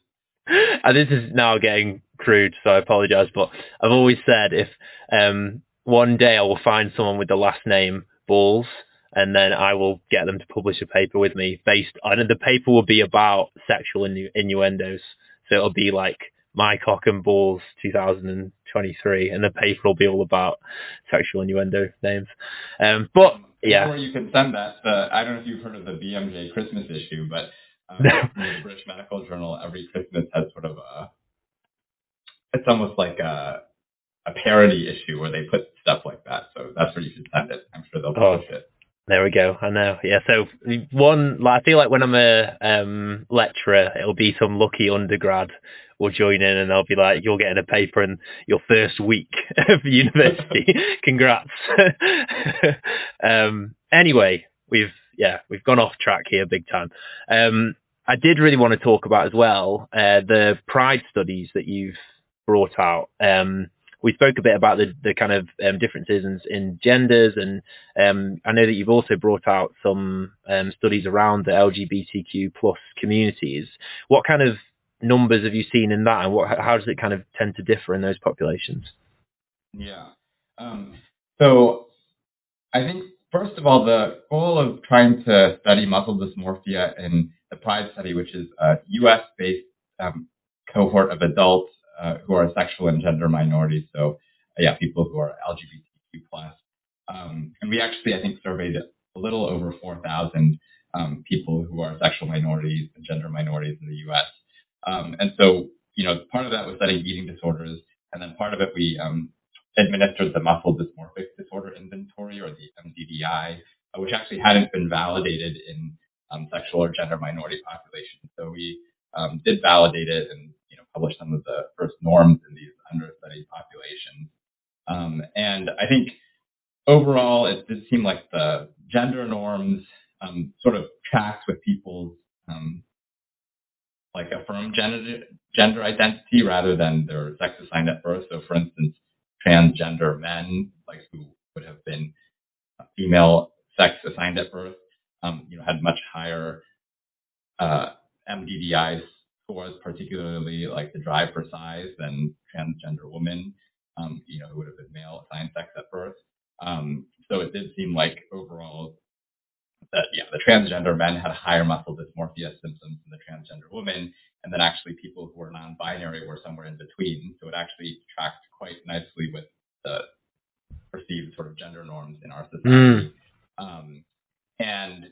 and this is now getting crude, so I apologize, but I've always said if um, one day I will find someone with the last name Balls, and then I will get them to publish a paper with me based on, and the paper will be about sexual innu- innuendos. So it'll be like my cock and balls 2023, and the paper will be all about sexual innuendo names. Um, but yeah, or you can send that. I don't know if you've heard of the BMJ Christmas issue, but um, the British Medical Journal every Christmas has sort of a, it's almost like a, a parody issue where they put stuff like that. So that's where you should send it. I'm sure they'll oh, publish oh, it. There we go. I know. Yeah. So one, like, I feel like when I'm a um, lecturer, it'll be some lucky undergrad will join in and they'll be like, you're getting a paper in your first week of university. Congrats. um, anyway, we've yeah, we've gone off track here big time. Um, I did really want to talk about as well uh, the pride studies that you've brought out. Um, we spoke a bit about the, the kind of um, differences in, in, genders, and um, I know that you've also brought out some um, studies around the LGBTQ plus communities. What kind of numbers have you seen in that, and what, how does it kind of tend to differ in those populations? Yeah. Um, so I think first of all, the goal of trying to study muscle dysmorphia in the PRIDE study, which is a U.S.-based um, cohort of adults uh, who are sexual and gender minorities, so uh, yeah, people who are LGBTQ. Um, and we actually, I think, surveyed a little over 4,000 um, people who are sexual minorities and gender minorities in the U.S. Um, and so, you know, part of that was studying eating disorders, and then part of it we um, administered the muscle dysmorphic disorder inventory or the MDDI, uh, which actually hadn't been validated in um, sexual or gender minority populations. So we um, did validate it and you know published some of the first norms in these understudied populations. Um, and I think overall, it did seem like the gender norms um, sort of tracks with people's um, like affirmed gender gender identity rather than their sex assigned at birth. So, for instance, transgender men, like who would have been female sex assigned at birth, um, you know, had much higher uh, MDDI scores, particularly like the drive for size, than transgender women, um, you know, who would have been male assigned sex at birth. Um, so it did seem like overall that yeah, the transgender men had higher muscle dysmorphia symptoms than the transgender women, and then actually people who were non-binary were somewhere in between. So it actually tracked quite nicely with the perceived sort of gender norms in our society. Mm. Um, and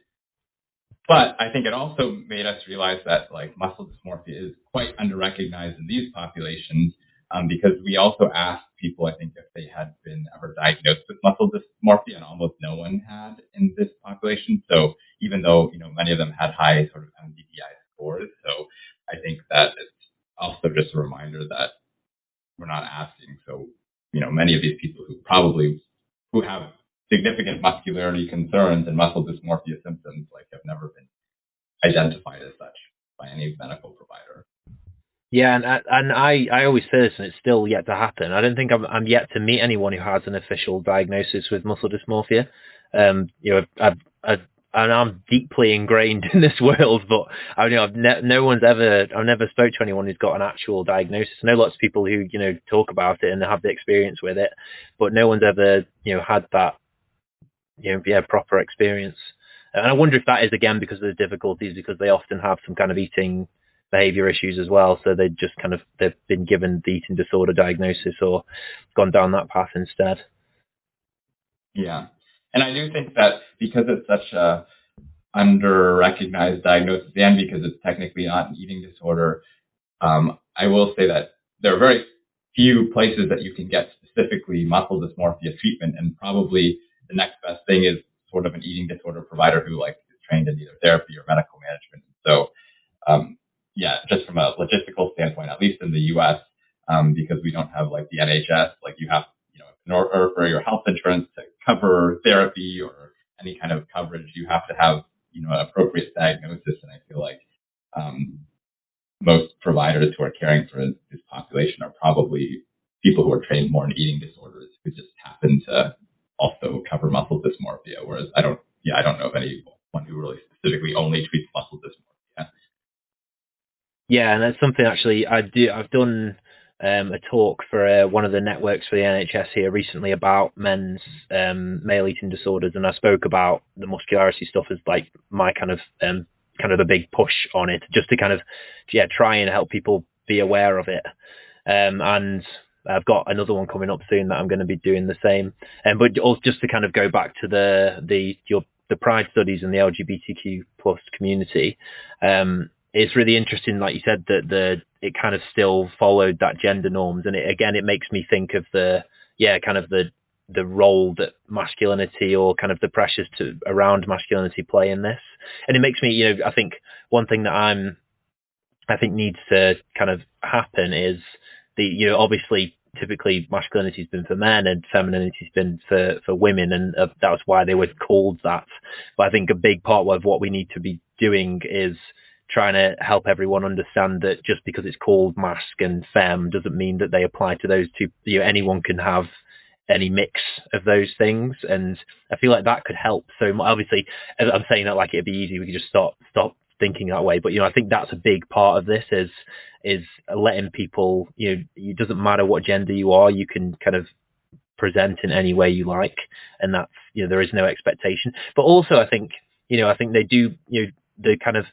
but I think it also made us realize that like muscle dysmorphia is quite underrecognized in these populations um, because we also asked people, I think, if they had been ever diagnosed with muscle dysmorphia, and almost no one had in this population. So even though you know many of them had high sort of MDDI scores, so I think that it's also just a reminder that we're not asking. So you know many of these people who probably who have significant muscularity concerns and muscle dysmorphia symptoms like have never been identified as such by any medical provider. Yeah, and and I, I always say this, and it's still yet to happen. I don't think I'm, I'm yet to meet anyone who has an official diagnosis with muscle dysmorphia. Um, you know, I've, I've, and I'm deeply ingrained in this world, but I you know I've ne- no one's ever I've never spoke to anyone who's got an actual diagnosis. I know lots of people who you know talk about it and have the experience with it, but no one's ever you know had that you know yeah proper experience. And I wonder if that is again because of the difficulties, because they often have some kind of eating behavior issues as well. So they just kind of they've been given the eating disorder diagnosis or gone down that path instead. Yeah, and I do think that because it's such a under recognized diagnosis and because it's technically not an eating disorder, um, I will say that there are very few places that you can get specifically muscle dysmorphia treatment, and probably the next best thing is sort of an eating disorder provider who like is trained in either therapy or medical management. So um, yeah, just from a logistical standpoint, at least in the U.S., um, because we don't have like the NHS, like you have, you know, in order for your health insurance to cover therapy or any kind of coverage, you have to have, you know, an appropriate diagnosis. And I feel like um, most providers who are caring for this population are probably people who are trained more in eating disorders who just happen to also cover muscle dysmorphia. Whereas I don't, yeah, I don't know of anyone who really specifically only treats muscle dysmorphia. Yeah, and that's something actually I do. I've done um, a talk for uh, one of the networks for the NHS here recently about men's um, male eating disorders, and I spoke about the muscularity stuff as like my kind of um, kind of a big push on it, just to kind of yeah try and help people be aware of it. Um, and I've got another one coming up soon that I'm going to be doing the same. Um, but also just to kind of go back to the the your the pride studies and the LGBTQ plus community. Um, it's really interesting, like you said, that the it kind of still followed that gender norms, and it, again, it makes me think of the yeah, kind of the the role that masculinity or kind of the pressures to around masculinity play in this, and it makes me, you know, I think one thing that I'm, I think needs to kind of happen is the, you know, obviously typically masculinity's been for men and femininity's been for, for women. And uh, that's why they were called that. But I think a big part of what we need to be doing is trying to help everyone understand that just because it's called mask and fem doesn't mean that they apply to those two. You know, anyone can have any mix of those things, and I feel like that could help. So obviously, I'm saying that like it'd be easy. We could just stop stop thinking that way. But you know, I think that's a big part of this is is letting people. You know, it doesn't matter what gender you are, you can kind of present in any way you like, and that's you know there is no expectation. But also, I think you know I think they do you know the kind of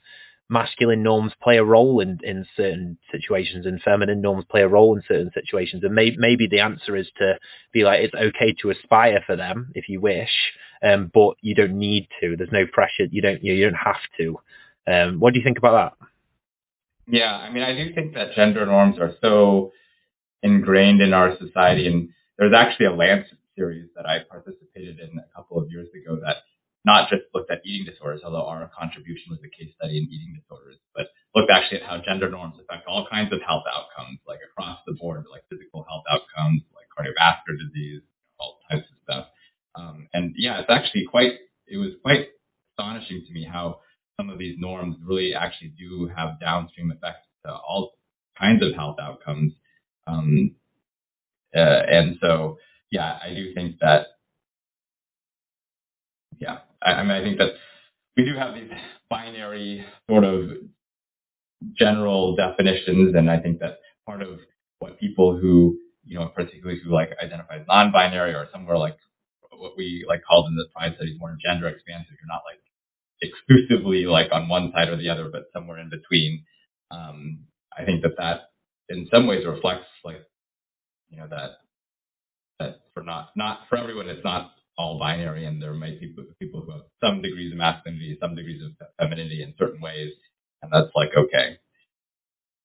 masculine norms play a role in, in certain situations and feminine norms play a role in certain situations. And may, maybe the answer is to be like, it's okay to aspire for them if you wish, um, but you don't need to. There's no pressure. You don't, you, you don't have to. Um, what do you think about that? Yeah, I mean, I do think that gender norms are so ingrained in our society. And there's actually a Lancet series that I participated in a couple of years ago that not just looked at eating disorders, although our contribution was a case study in eating disorders, but looked actually at how gender norms affect all kinds of health outcomes, like across the board, like physical health outcomes, like cardiovascular disease, all types of stuff. Um, and yeah, it's actually quite, it was quite astonishing to me how some of these norms really actually do have downstream effects to all kinds of health outcomes. Um, uh, and so, yeah, I do think that, yeah, I, mean, I think that we do have these binary sort of general definitions, and I think that part of what people who, you know, particularly who like identify as non-binary or somewhere like what we like called in the pride studies more gender expansive, you're not like exclusively like on one side or the other, but somewhere in between. Um, I think that that in some ways reflects like, you know, that that for not not for everyone, it's not all binary, and there might be people who have some degrees of masculinity, some degrees of femininity in certain ways, and that's like okay.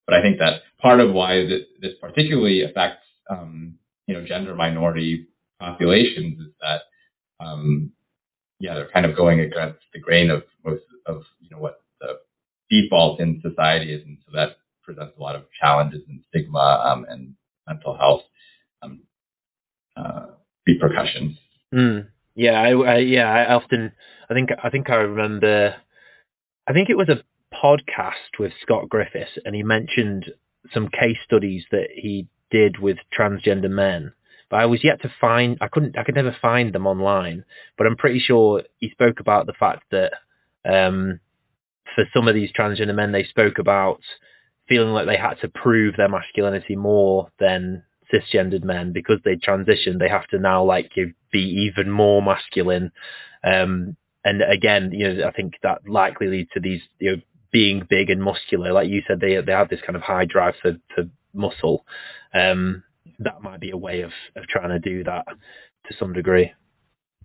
But I think that part of why this, particularly affects um, you know gender minority populations is that um, yeah they're kind of going against the grain of most of you know what the default in society is, and so that presents a lot of challenges and stigma um, and mental health um, uh, repercussions. Mm. Yeah, I, I, yeah, I often, I think, I think I remember, I think it was a podcast with Scott Griffiths, and he mentioned some case studies that he did with transgender men. But I was yet to find, I couldn't, I could never find them online. But I'm pretty sure he spoke about the fact that um, for some of these transgender men, they spoke about feeling like they had to prove their masculinity more than cisgendered men because they transitioned. They have to now like be even more masculine. Um, and again, you know, I think that likely leads to these, you know, being big and muscular. Like you said, they they have this kind of high drive for, for muscle. Um, that might be a way of, of trying to do that to some degree.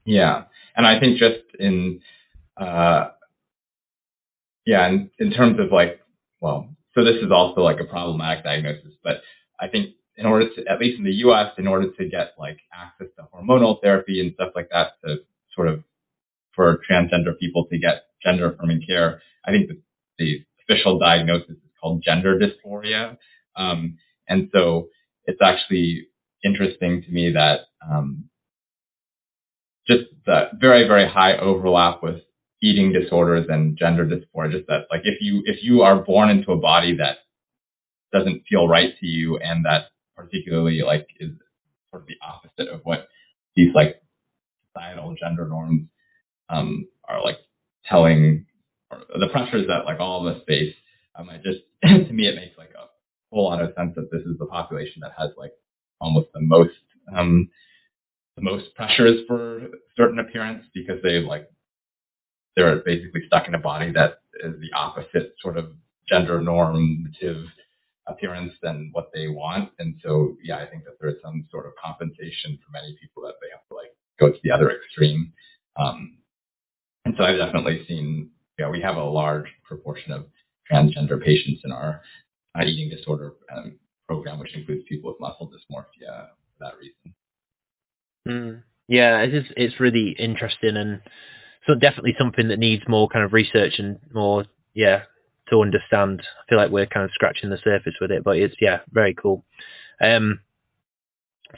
Yeah. And I think just in, uh, yeah, in, in terms of like, well, so this is also like a problematic diagnosis, but I think in order to, at least in the U.S., in order to get like access to hormonal therapy and stuff like that to sort of for transgender people to get gender affirming care, I think the, the official diagnosis is called gender dysphoria. Um, and so it's actually interesting to me that um, just the very, very high overlap with eating disorders and gender dysphoria, just that like if you if you are born into a body that doesn't feel right to you and that particularly like is sort of the opposite of what these like societal gender norms um, are like telling the pressures that like all of us face. Um, I just to me it makes like a whole lot of sense that this is the population that has like almost the most um, the most pressures for certain appearance because they like they're basically stuck in a body that is the opposite sort of gender normative appearance than what they want. And so, yeah, I think that there's some sort of compensation for many people that they have to like go to the other extreme. Um, and so I've definitely seen, yeah, we have a large proportion of transgender patients in our uh, eating disorder um, program, which includes people with muscle dysmorphia for that reason. Mm. Yeah, it's just, it's really interesting and so definitely something that needs more kind of research and more yeah to understand. I feel like we're kind of scratching the surface with it, but it's yeah, very cool. Um,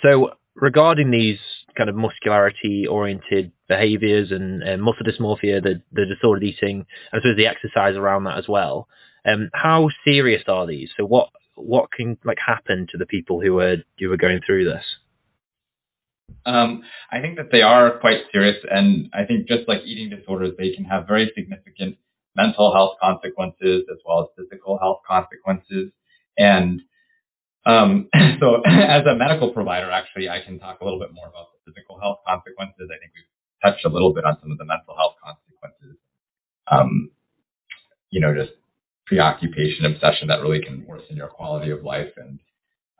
so regarding these kind of muscularity oriented behaviors and uh, muscle dysmorphia, the, the disordered eating, and suppose the exercise around that as well. Um, how serious are these? So what what can like happen to the people who are who are going through this? Um, I think that they are quite serious, and I think just like eating disorders, they can have very significant mental health consequences as well as physical health consequences. And um, so as a medical provider, actually, I can talk a little bit more about the physical health consequences. I think we've touched a little bit on some of the mental health consequences. Um, you know, just preoccupation, obsession that really can worsen your quality of life. And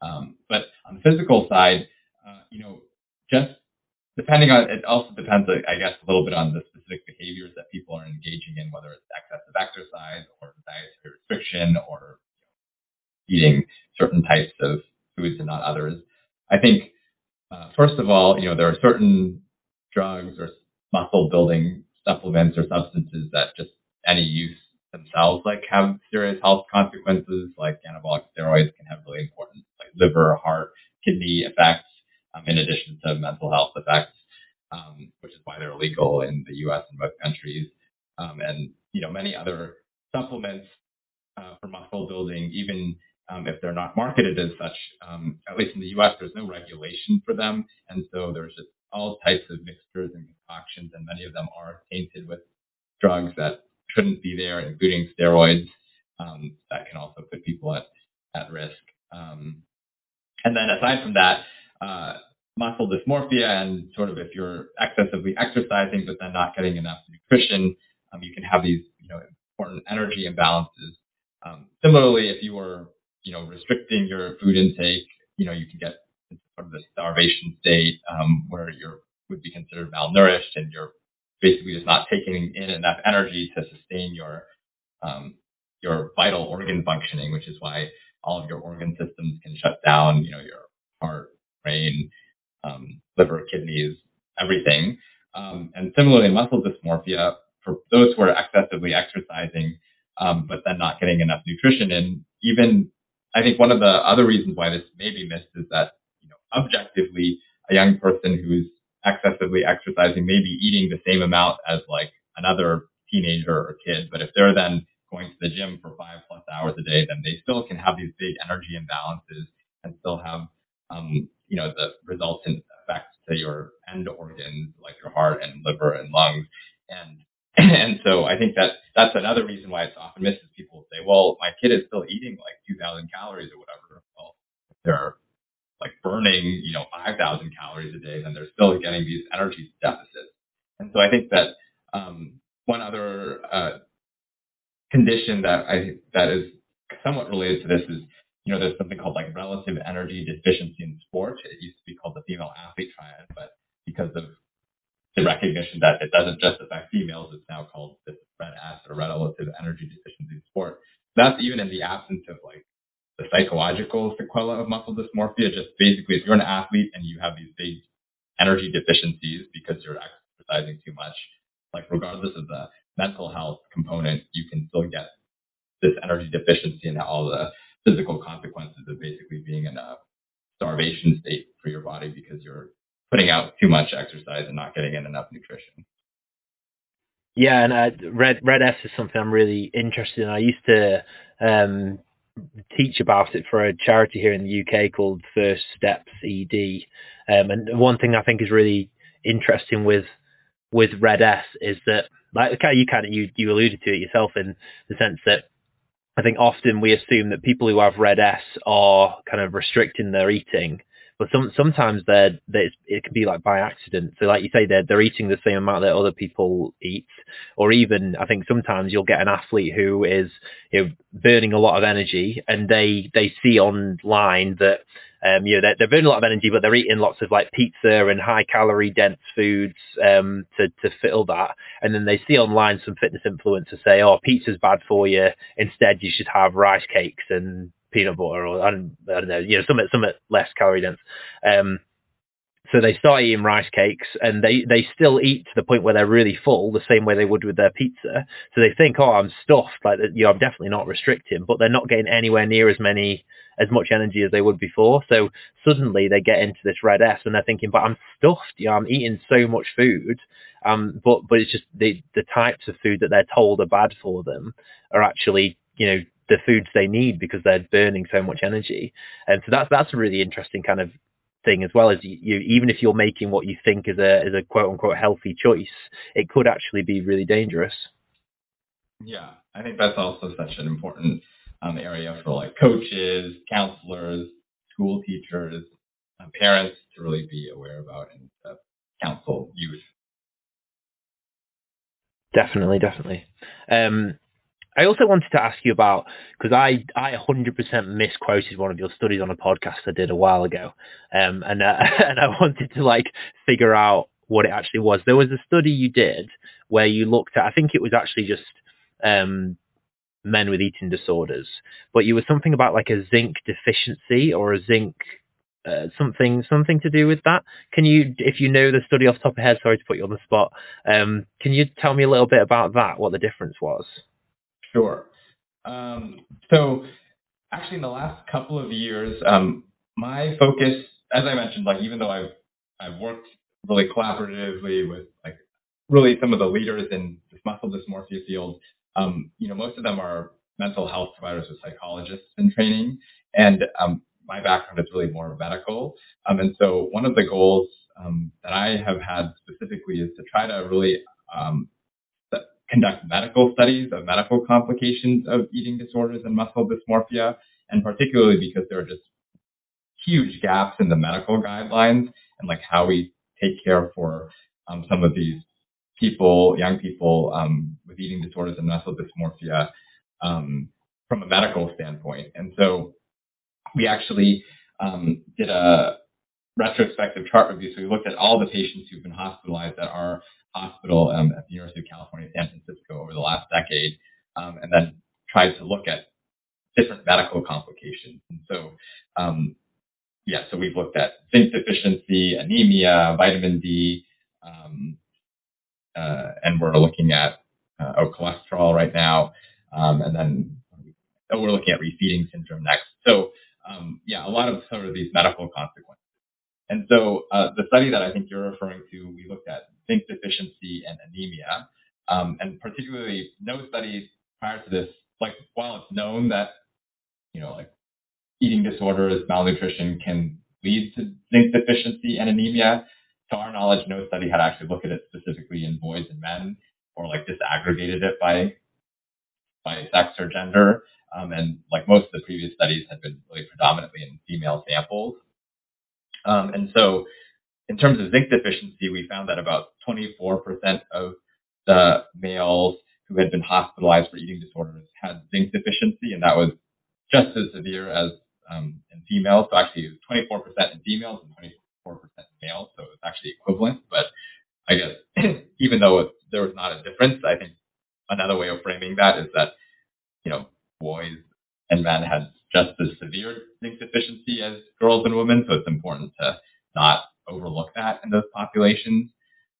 um, but on the physical side, uh, you know, just depending on it also depends, I guess, a little bit on the specific behaviors that people are engaging in, whether it's excessive exercise or dietary restriction or eating certain types of foods and not others. I think, uh, first of all, you know, there are certain drugs or muscle building supplements or substances that just any use themselves like have serious health consequences like anabolic steroids can have really important like liver, heart, kidney effects um, in addition to mental health effects. um, which is why they're illegal in the U.S. and most countries. Um, and you know many other supplements uh, for muscle building, even um, if they're not marketed as such. Um, at least in the U.S., there's no regulation for them, and so there's just all types of mixtures and concoctions, and many of them are tainted with drugs that shouldn't be there, including steroids um, that can also put people at, at risk. And then aside from that, uh, muscle dysmorphia and sort of if you're excessively exercising but then not getting enough nutrition, um, you can have these you know important energy imbalances. Um, similarly, if you were you know restricting your food intake, you know you can get into sort of the starvation state um, where you would be considered malnourished and you're basically just not taking in enough energy to sustain your um, your vital organ functioning, which is why all of your organ systems can shut down. You know your heart, brain, um, liver, kidneys, everything. Um, and similarly, muscle dysmorphia for those who are excessively exercising, um, but then not getting enough nutrition in. Even I think one of the other reasons why this may be missed is that you know objectively a young person who's excessively exercising may be eating the same amount as like another teenager or kid, but if they're then going to the gym for five plus hours a day, then they still can have these big energy imbalances and still have um, you know, the resultant effects to your end organs like your heart and liver and lungs. And and so I think that that's another reason why it's often missed is people say, well, my kid is still eating like 2,000 calories or whatever. Well, they're like burning, you know, 5,000 calories a day, then they're still getting these energy deficits. And so I think that um, one other uh, condition that I that is somewhat related to this is you know, there's something called like relative energy deficiency in sport. It used to be called the female athlete triad, but because of the recognition that it doesn't just affect females, it's now called this RED-S or relative energy deficiency in sport. That's even in the absence of like the psychological sequela of muscle dysmorphia. Just basically, if you're an athlete and you have these big energy deficiencies because you're exercising too much, like regardless of the mental health component, you can still get this energy deficiency and all the physical consequences of basically being in a starvation state for your body because you're putting out too much exercise and not getting in enough nutrition. Yeah, and uh, Red RED-S is something I'm really interested in. I used to um, teach about it for a charity here in the UK called First Steps ED, um, and one thing I think is really interesting with with RED-S is that, like, okay, you kind of you you alluded to it yourself in the sense that I think often we assume that people who have RED-S are kind of restricting their eating, but some sometimes they're, they're it can be like by accident. So like you say, they're they're eating the same amount that other people eat, or even I think sometimes you'll get an athlete who is you know burning a lot of energy, and they they see online that um, you know, they're, they're burning a lot of energy, but they're eating lots of like pizza and high calorie dense foods um, to, to fill that. And then they see online some fitness influencers say, oh, pizza's bad for you. Instead, you should have rice cakes and peanut butter or I don't, I don't know, you know, something, something less calorie dense. Um, so they start eating rice cakes and they, they still eat to the point where they're really full, the same way they would with their pizza. So they think, oh, I'm stuffed, like, you know, I'm definitely not restricting, but they're not getting anywhere near as many, as much energy as they would before. So suddenly they get into this RED-S and they're thinking, but I'm stuffed, you know, I'm eating so much food. Um, but, but it's just the, the types of food that they're told are bad for them are actually, you know, the foods they need because they're burning so much energy. And so that's, that's a really interesting kind of thing as well as you, you, even if you're making what you think is a is a quote unquote healthy choice, it could actually be really dangerous. Yeah, I think that's also such an important um, area for like coaches, counselors, school teachers, uh, parents to really be aware about and uh, counsel youth. Definitely, definitely. Um, I also wanted to ask you about because I I 100% misquoted one of your studies on a podcast I did a while ago, um, and uh, and I wanted to like figure out what it actually was. There was a study you did where you looked at I think it was actually just um, men with eating disorders, but you were something about like a zinc deficiency or a zinc uh, something something to do with that. Can you, if you know the study off the top of your head, sorry to put you on the spot, um, can you tell me a little bit about that? What the difference was? Sure. Um, so actually, in the last couple of years, um, my focus, as I mentioned, like even though I've I've worked really collaboratively with like really some of the leaders in this muscle dysmorphia field. Um, you know, most of them are mental health providers or psychologists in training, and um, my background is really more medical. Um, and so one of the goals um, that I have had specifically is to try to really conduct medical studies of medical complications of eating disorders and muscle dysmorphia, and particularly because there are just huge gaps in the medical guidelines and like how we take care for um, some of these people, young people um, with eating disorders and muscle dysmorphia um, from a medical standpoint. And so we actually um, did a retrospective chart review. So we looked at all the patients who've been hospitalized at our hospital um, at the University of California, San Francisco over the last decade, um, and then tried to look at different medical complications. And so, um, yeah, so we've looked at zinc deficiency, anemia, vitamin D, um, uh, and we're looking at uh, oh, cholesterol right now, um, and then oh, we're looking at refeeding syndrome next. So, um, yeah, a lot of sort of these medical consequences. And so uh, the study that I think you're referring to, we looked at zinc deficiency and anemia, um, and particularly no studies prior to this, like while it's known that, you know, like eating disorders, malnutrition can lead to zinc deficiency and anemia, to our knowledge, no study had actually looked at it specifically in boys and men or like disaggregated it by by sex or gender. Um, and like most of the previous studies had been really predominantly in female samples. Um, and so in terms of zinc deficiency, we found that about 24% of the males who had been hospitalized for eating disorders had zinc deficiency, and that was just as severe as um, in females. So actually, it was 24% in females and 24% in males, so it's actually equivalent. But I guess even though there was not a difference, I think another way of framing that is that you know boys and men had just as severe zinc deficiency as girls and women, so it's important to not overlook that in those populations.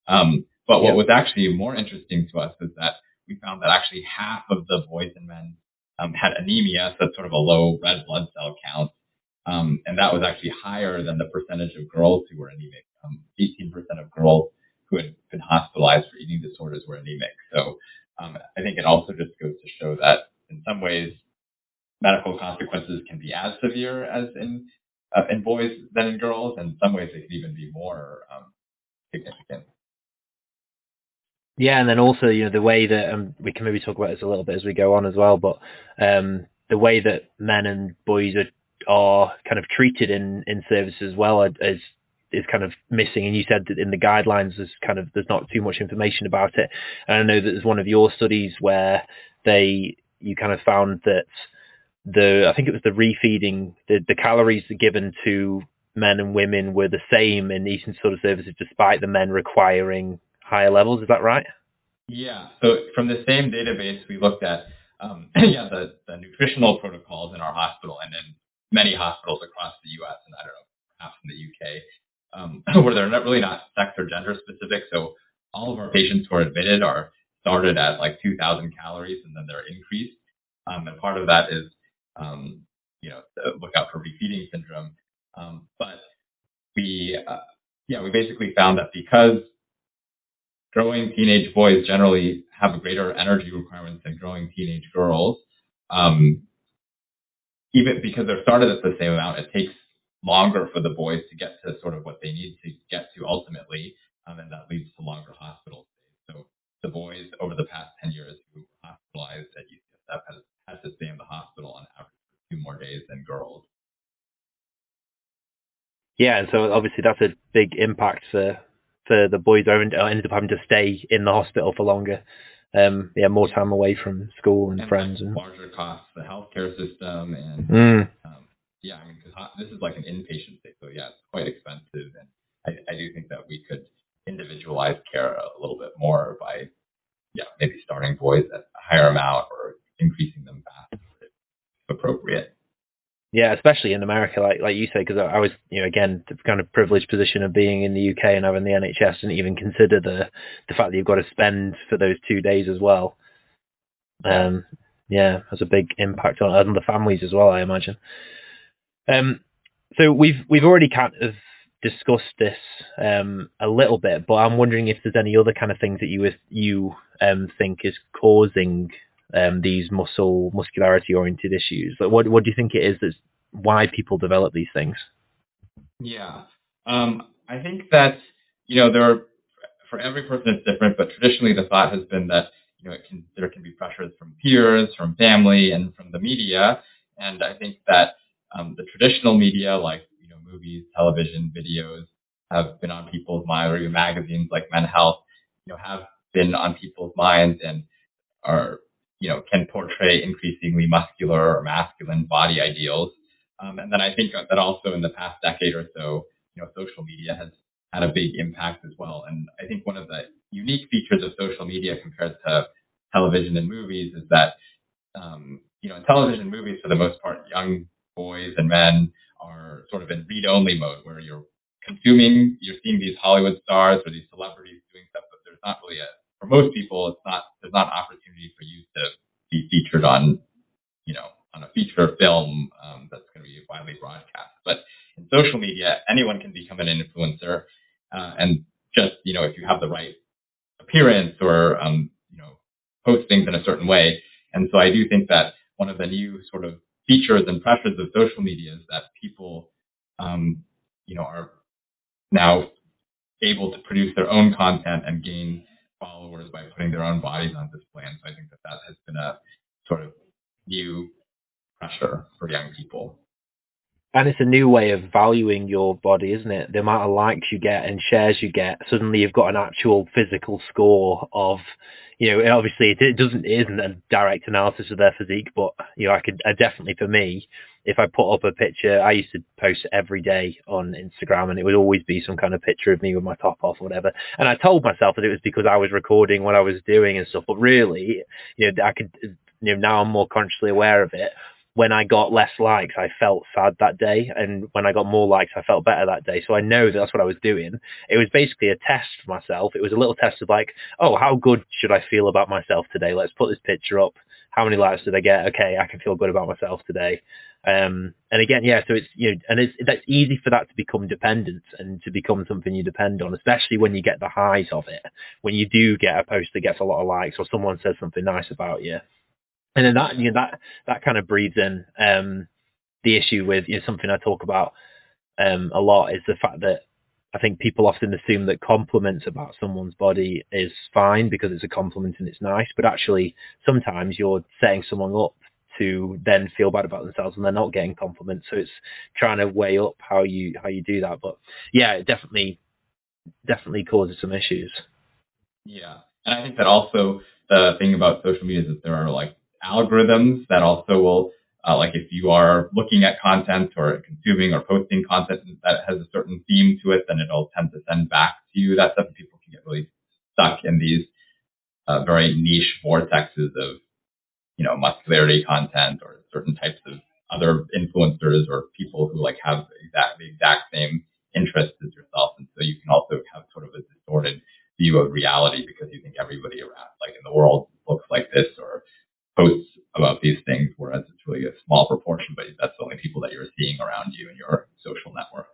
Um, but what was actually more interesting to us is that we found that actually half of the boys and men um, had anemia, so that's sort of a low red blood cell count. Um, and that was actually higher than the percentage of girls who were anemic. 18% um, of girls who had been hospitalized for eating disorders were anemic. So um, I think it also just goes to show that in some ways medical consequences can be as severe as in uh, in boys than in girls. And in some ways, they can even be more um, significant. Yeah, and then also, you know, the way that um, we can maybe talk about this a little bit as we go on as well, but um, the way that men and boys are are kind of treated in in services as well is is kind of missing. And you said that in the guidelines, there's kind of there's not too much information about it. And I know that there's one of your studies where they you kind of found that the I think it was the refeeding the the calories given to men and women were the same in eating sort of services despite the men requiring higher levels. Is that right? Yeah. So from the same database, we looked at um, yeah the, the nutritional protocols in our hospital and in many hospitals across the U.S. and I don't know perhaps in the U.K. Um, where they're not really not sex or gender specific. So all of our patients who are admitted are started at like 2,000 calories and then they're increased. Um, and part of that is um, you know, look out for refeeding syndrome. Um, but we, uh, yeah, we basically found that because growing teenage boys generally have a greater energy requirements than growing teenage girls, um, even because they're started at the same amount, it takes longer for the boys to get to sort of what they need to get to ultimately, um, and that leads to longer hospital stays. So the boys over the past 10 years who hospitalized at UCSF has to stay in the hospital on average for two more days than girls. Yeah, and so obviously that's a big impact for for the boys who ended up having to stay in the hospital for longer. Um, yeah, more time away from school and, and friends and larger costs, for the healthcare system, and mm. um, yeah, I mean, cause this is like an inpatient stay, so yeah, it's quite expensive, and I, I do think that we could individualize care a little bit more by yeah, maybe starting boys at a higher amount or increasing them fast if appropriate. Yeah, especially in America, like like you say, because I, I was, you know, again, the kind of privileged position of being in the UK and having the NHS, and even consider the the fact that you've got to spend for those two days as well. Um, yeah, has a big impact on, on the families as well, I imagine. Um, so we've we've already kind of discussed this um, a little bit, but I'm wondering if there's any other kind of things that you you um, think is causing um, these muscle muscularity oriented issues. Like, what what do you think it is that's why people develop these things? Yeah, um, I think that you know there are, for every person it's different, but traditionally the thought has been that you know can, there can be pressures from peers, from family, and from the media, and I think that um, the traditional media like you know movies, television, videos have been on people's minds, or even magazines like Men Health, you know, have been on people's minds and are you know can portray increasingly muscular or masculine body ideals. Um, and then I think that also in the past decade or so, you know, social media has had a big impact as well. And I think one of the unique features of social media compared to television and movies is that, um, you know, in television and movies, for the most part, young boys and men are sort of in read-only mode where you're consuming, you're seeing these Hollywood stars or these celebrities doing stuff, but there's not really a, for most people, it's not, there's not an opportunity for you to be featured on, you know, on a feature film um, that's going to be widely broadcast. But in social media, anyone can become an influencer, uh, and just you know if you have the right appearance or um, you know post things in a certain way. And so I do think that one of the new sort of features and pressures of social media is that people, um, you know, are now able to produce their own content and gain followers by putting their own bodies on display. And so I think that that has been a sort of new pressure for young people. And it's a new way of valuing your body, isn't it? The amount of likes you get and shares you get, suddenly you've got an actual physical score of, you know, obviously it, doesn't, it isn't a direct analysis of their physique, but, you know, I could, I definitely for me, if I put up a picture, I used to post every day on Instagram and it would always be some kind of picture of me with my top off or whatever. And I told myself that it was because I was recording what I was doing and stuff, but really, you know, I could, you know, now I'm more consciously aware of it when I got less likes, I felt sad that day. And when I got more likes, I felt better that day. So I know that that's what I was doing. It was basically a test for myself. It was a little test of like, oh, how good should I feel about myself today? Let's put this picture up. How many likes did I get? Okay, I can feel good about myself today. Um, and again, yeah, so it's, you know, and it's, that's easy for that to become dependent and to become something you depend on, especially when you get the highs of it. When you do get a post that gets a lot of likes or someone says something nice about you and then that you know that that kind of breeds in um, the issue with you know, something I talk about um, a lot is the fact that I think people often assume that compliments about someone's body is fine because it's a compliment and it's nice, but actually sometimes you're setting someone up to then feel bad about themselves and they're not getting compliments. So it's trying to weigh up how you how you do that. But yeah, it definitely definitely causes some issues. Yeah, and I think that also the thing about social media is that there are like algorithms that also will, uh, like if you are looking at content or consuming or posting content that has a certain theme to it, then it'll tend to send back to you that stuff. People can get really stuck in these uh, very niche vortexes of, you know, muscularity content or certain types of other influencers or people who like have exact, the exact same interests as yourself. And so you can also have sort of a distorted view of reality because you think everybody around, like in the world looks like this or posts about these things, whereas it's really a small proportion, but that's the only people that you're seeing around you in your social network.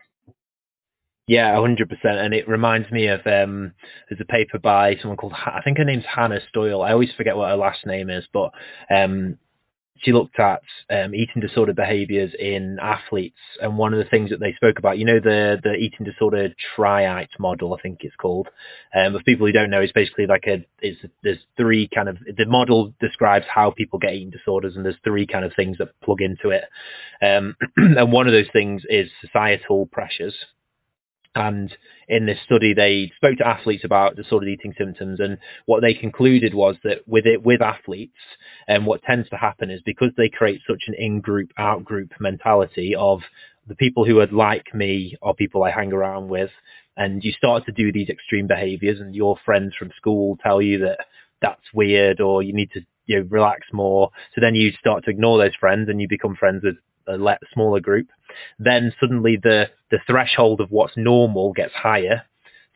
Yeah, 100%. And it reminds me of, um, there's a paper by someone called, I think her name's Hannah Stoyel. I always forget what her last name is, but um, she looked at um, eating disorder behaviors in athletes, and one of the things that they spoke about, you know, the the eating disorder triad model, I think it's called. Um, for people who don't know, it's basically like a is there's three kind of the model describes how people get eating disorders, and there's three kind of things that plug into it. Um, and one of those things is societal pressures, and in this study, they spoke to athletes about disordered eating symptoms, and what they concluded was that with it, with athletes, and um, what tends to happen is because they create such an in-group, out-group mentality of the people who are like me are people I hang around with, and you start to do these extreme behaviors, and your friends from school tell you that that's weird, or you need to you know, relax more. So then you start to ignore those friends, and you become friends with a smaller group, then suddenly the the threshold of what's normal gets higher.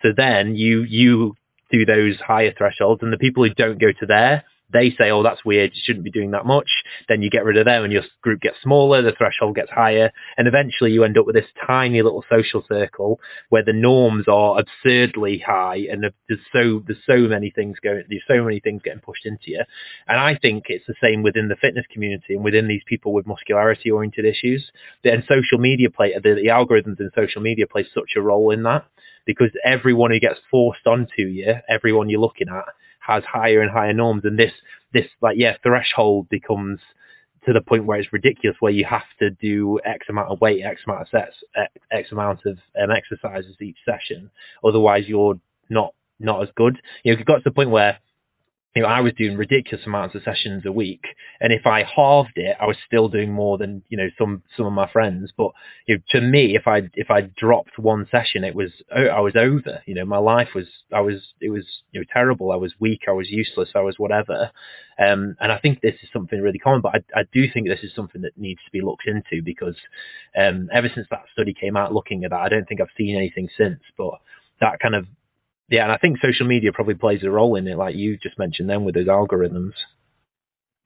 So then you you do those higher thresholds, and the people who don't go to there, they say, oh, that's weird, you shouldn't be doing that much. Then you get rid of them and your group gets smaller, the threshold gets higher, and eventually you end up with this tiny little social circle where the norms are absurdly high and there's so there's so many things going there's so many things getting pushed into you. And I think it's the same within the fitness community and within these people with muscularity oriented issues. And social media play the, the algorithms in social media play such a role in that because everyone who gets forced onto you, everyone you're looking at, has higher and higher norms, and this this like yeah threshold becomes to the point where it's ridiculous, where you have to do X amount of weight, X amount of sets, X amount of um, exercises each session. Otherwise, you're not not as good. You know, it got to the point where you know, I was doing ridiculous amounts of sessions a week, and if I halved it, I was still doing more than you know some some of my friends. But you know, to me, if I if I dropped one session, it was I was over. You know, my life was I was it was you know terrible. I was weak. I was useless. I was whatever. Um, and I think this is something really common. But I, I do think this is something that needs to be looked into because um, ever since that study came out, looking at that, I don't think I've seen anything since. But that kind of yeah, and I think social media probably plays a role in it, like you just mentioned then with those algorithms.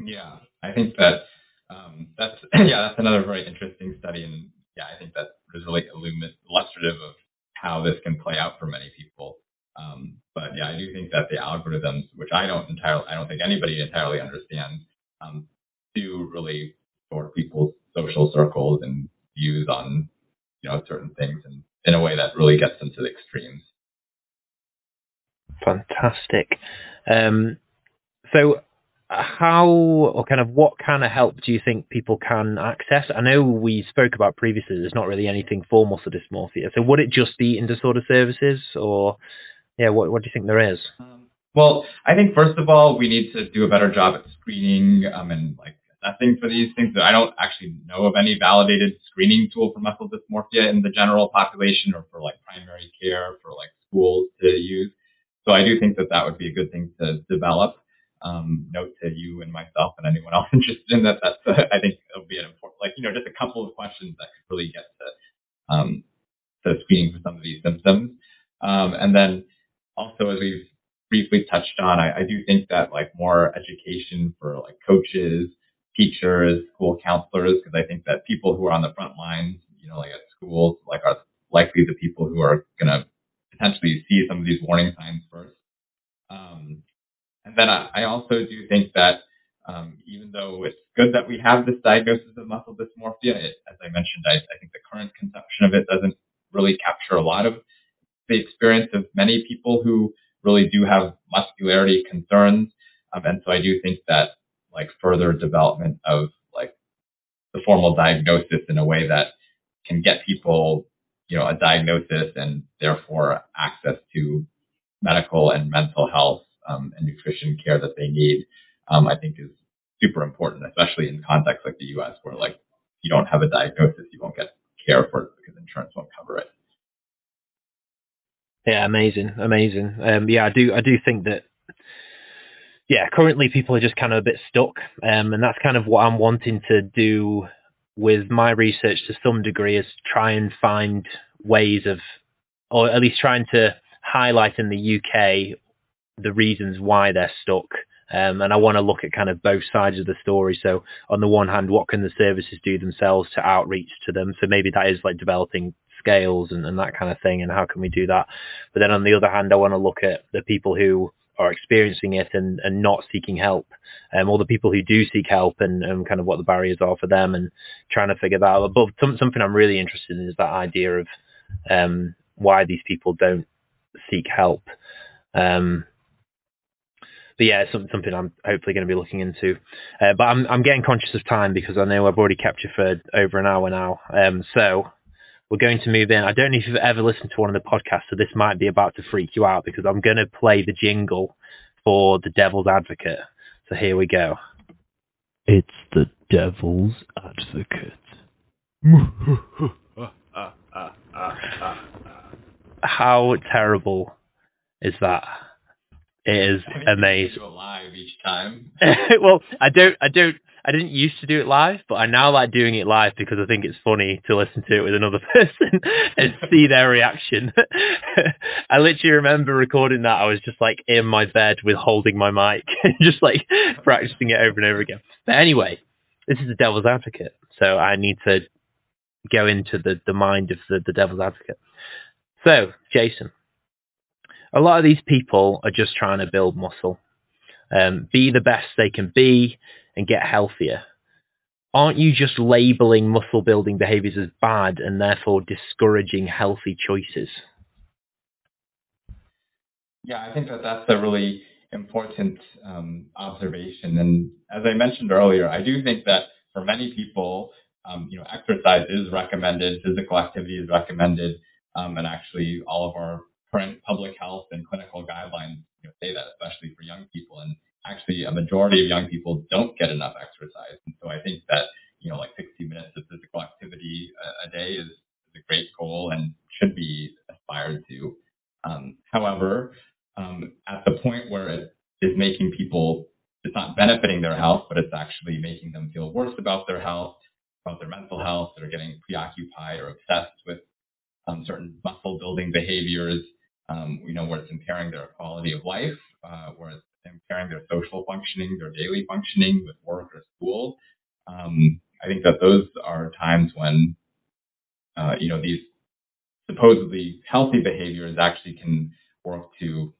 Yeah, I think that um, that's yeah, that's another very interesting study, and yeah, I think that is really illustrative of how this can play out for many people. Um, but yeah, I do think that the algorithms, which I don't entirely, I don't think anybody entirely understands, um, do really sort people's social circles and views on you know certain things, and in a way that really gets them to the extremes. Fantastic. Um, so how or kind of what kind of help do you think people can access? I know we spoke about previously there's not really anything for muscle dysmorphia. So would it just be in disorder services or yeah, what what do you think there is? Um, well, I think first of all we need to do a better job at screening um, and like assessing for these things. I don't actually know of any validated screening tool for muscle dysmorphia in the general population or for like primary care for like schools to use. So I do think that that would be a good thing to develop. Um, note to you and myself and anyone else interested in that. That's uh, I think it'll be an important, like you know, just a couple of questions that could really get to um, to screening for some of these symptoms. Um, and then also, as we've briefly touched on, I, I do think that like more education for like coaches, teachers, school counselors, because I think that people who are on the front lines, you know, like at schools, like are likely the people who are going to potentially see some of these warning signs first. Um, and then I, I, also do think that um, even though it's good that we have this diagnosis of muscle dysmorphia, it, as I mentioned, I, I, think the current conception of it doesn't really capture a lot of the experience of many people who really do have muscularity concerns. Um, and so I do think that like further development of like the formal diagnosis in a way that can get people you know, a diagnosis and therefore access to medical and mental health um, and nutrition care that they need, um, I think is super important, especially in contexts like the U.S. where like you don't have a diagnosis, you won't get care for it because insurance won't cover it. Yeah, amazing, amazing. Um, yeah, I do, I do think that. Yeah, currently people are just kind of a bit stuck, um, and that's kind of what I'm wanting to do with my research to some degree is try and find ways of, or at least trying to highlight in the UK the reasons why they're stuck. Um, and I want to look at kind of both sides of the story. So on the one hand, what can the services do themselves to outreach to them? So maybe that is like developing scales and, and that kind of thing. And how can we do that? But then on the other hand, I want to look at the people who are experiencing it and, and not seeking help, um, or the people who do seek help and, and kind of what the barriers are for them and trying to figure that out. But some, something I'm really interested in is that idea of um, why these people don't seek help. Um, but yeah, it's something I'm hopefully going to be looking into. Uh, but I'm, I'm getting conscious of time because I know I've already kept you for over an hour now. Um, so we're going to move in. I don't know if you've ever listened to one of the podcasts, so this might be about to freak you out because I'm going to play the jingle for the Devil's Advocate. So here we go. It's the Devil's Advocate. How terrible is that? It is amazing. Alive each time. well, I don't, I don't, I didn't used to do it live, but I now like doing it live because I think it's funny to listen to it with another person and see their reaction. I literally remember recording that. I was just like in my bed with holding my mic, and just like practicing it over and over again. But anyway, this is the devil's advocate, so I need to go into the, the mind of the, the devil's advocate. So, Jason, a lot of these people are just trying to build muscle, um, be the best they can be, and get healthier. Aren't you just labeling muscle building behaviors as bad and therefore discouraging healthy choices? Yeah, I think that that's a really important um, observation. And as I mentioned earlier, I do think that for many people, um, you know, exercise is recommended, physical activity is recommended, um, and actually all of our current public health and clinical guidelines you know, say that, especially for young people. And actually, a majority of young people don't get enough exercise. And so I think that you know, like 60 minutes of physical activity a, a day is, is, a great goal and should be aspired to. Um, however, um, at the point where it is making people, it's not benefiting their health, but it's actually making them feel worse about their health, about their mental health, that are getting preoccupied or obsessed with um, certain muscle building behaviors, um, you know, where it's impairing their quality of life, uh, where it's impairing their social functioning, their daily functioning with work or school. Um, I think that those are times when, uh, you know, these supposedly healthy behaviors actually can work to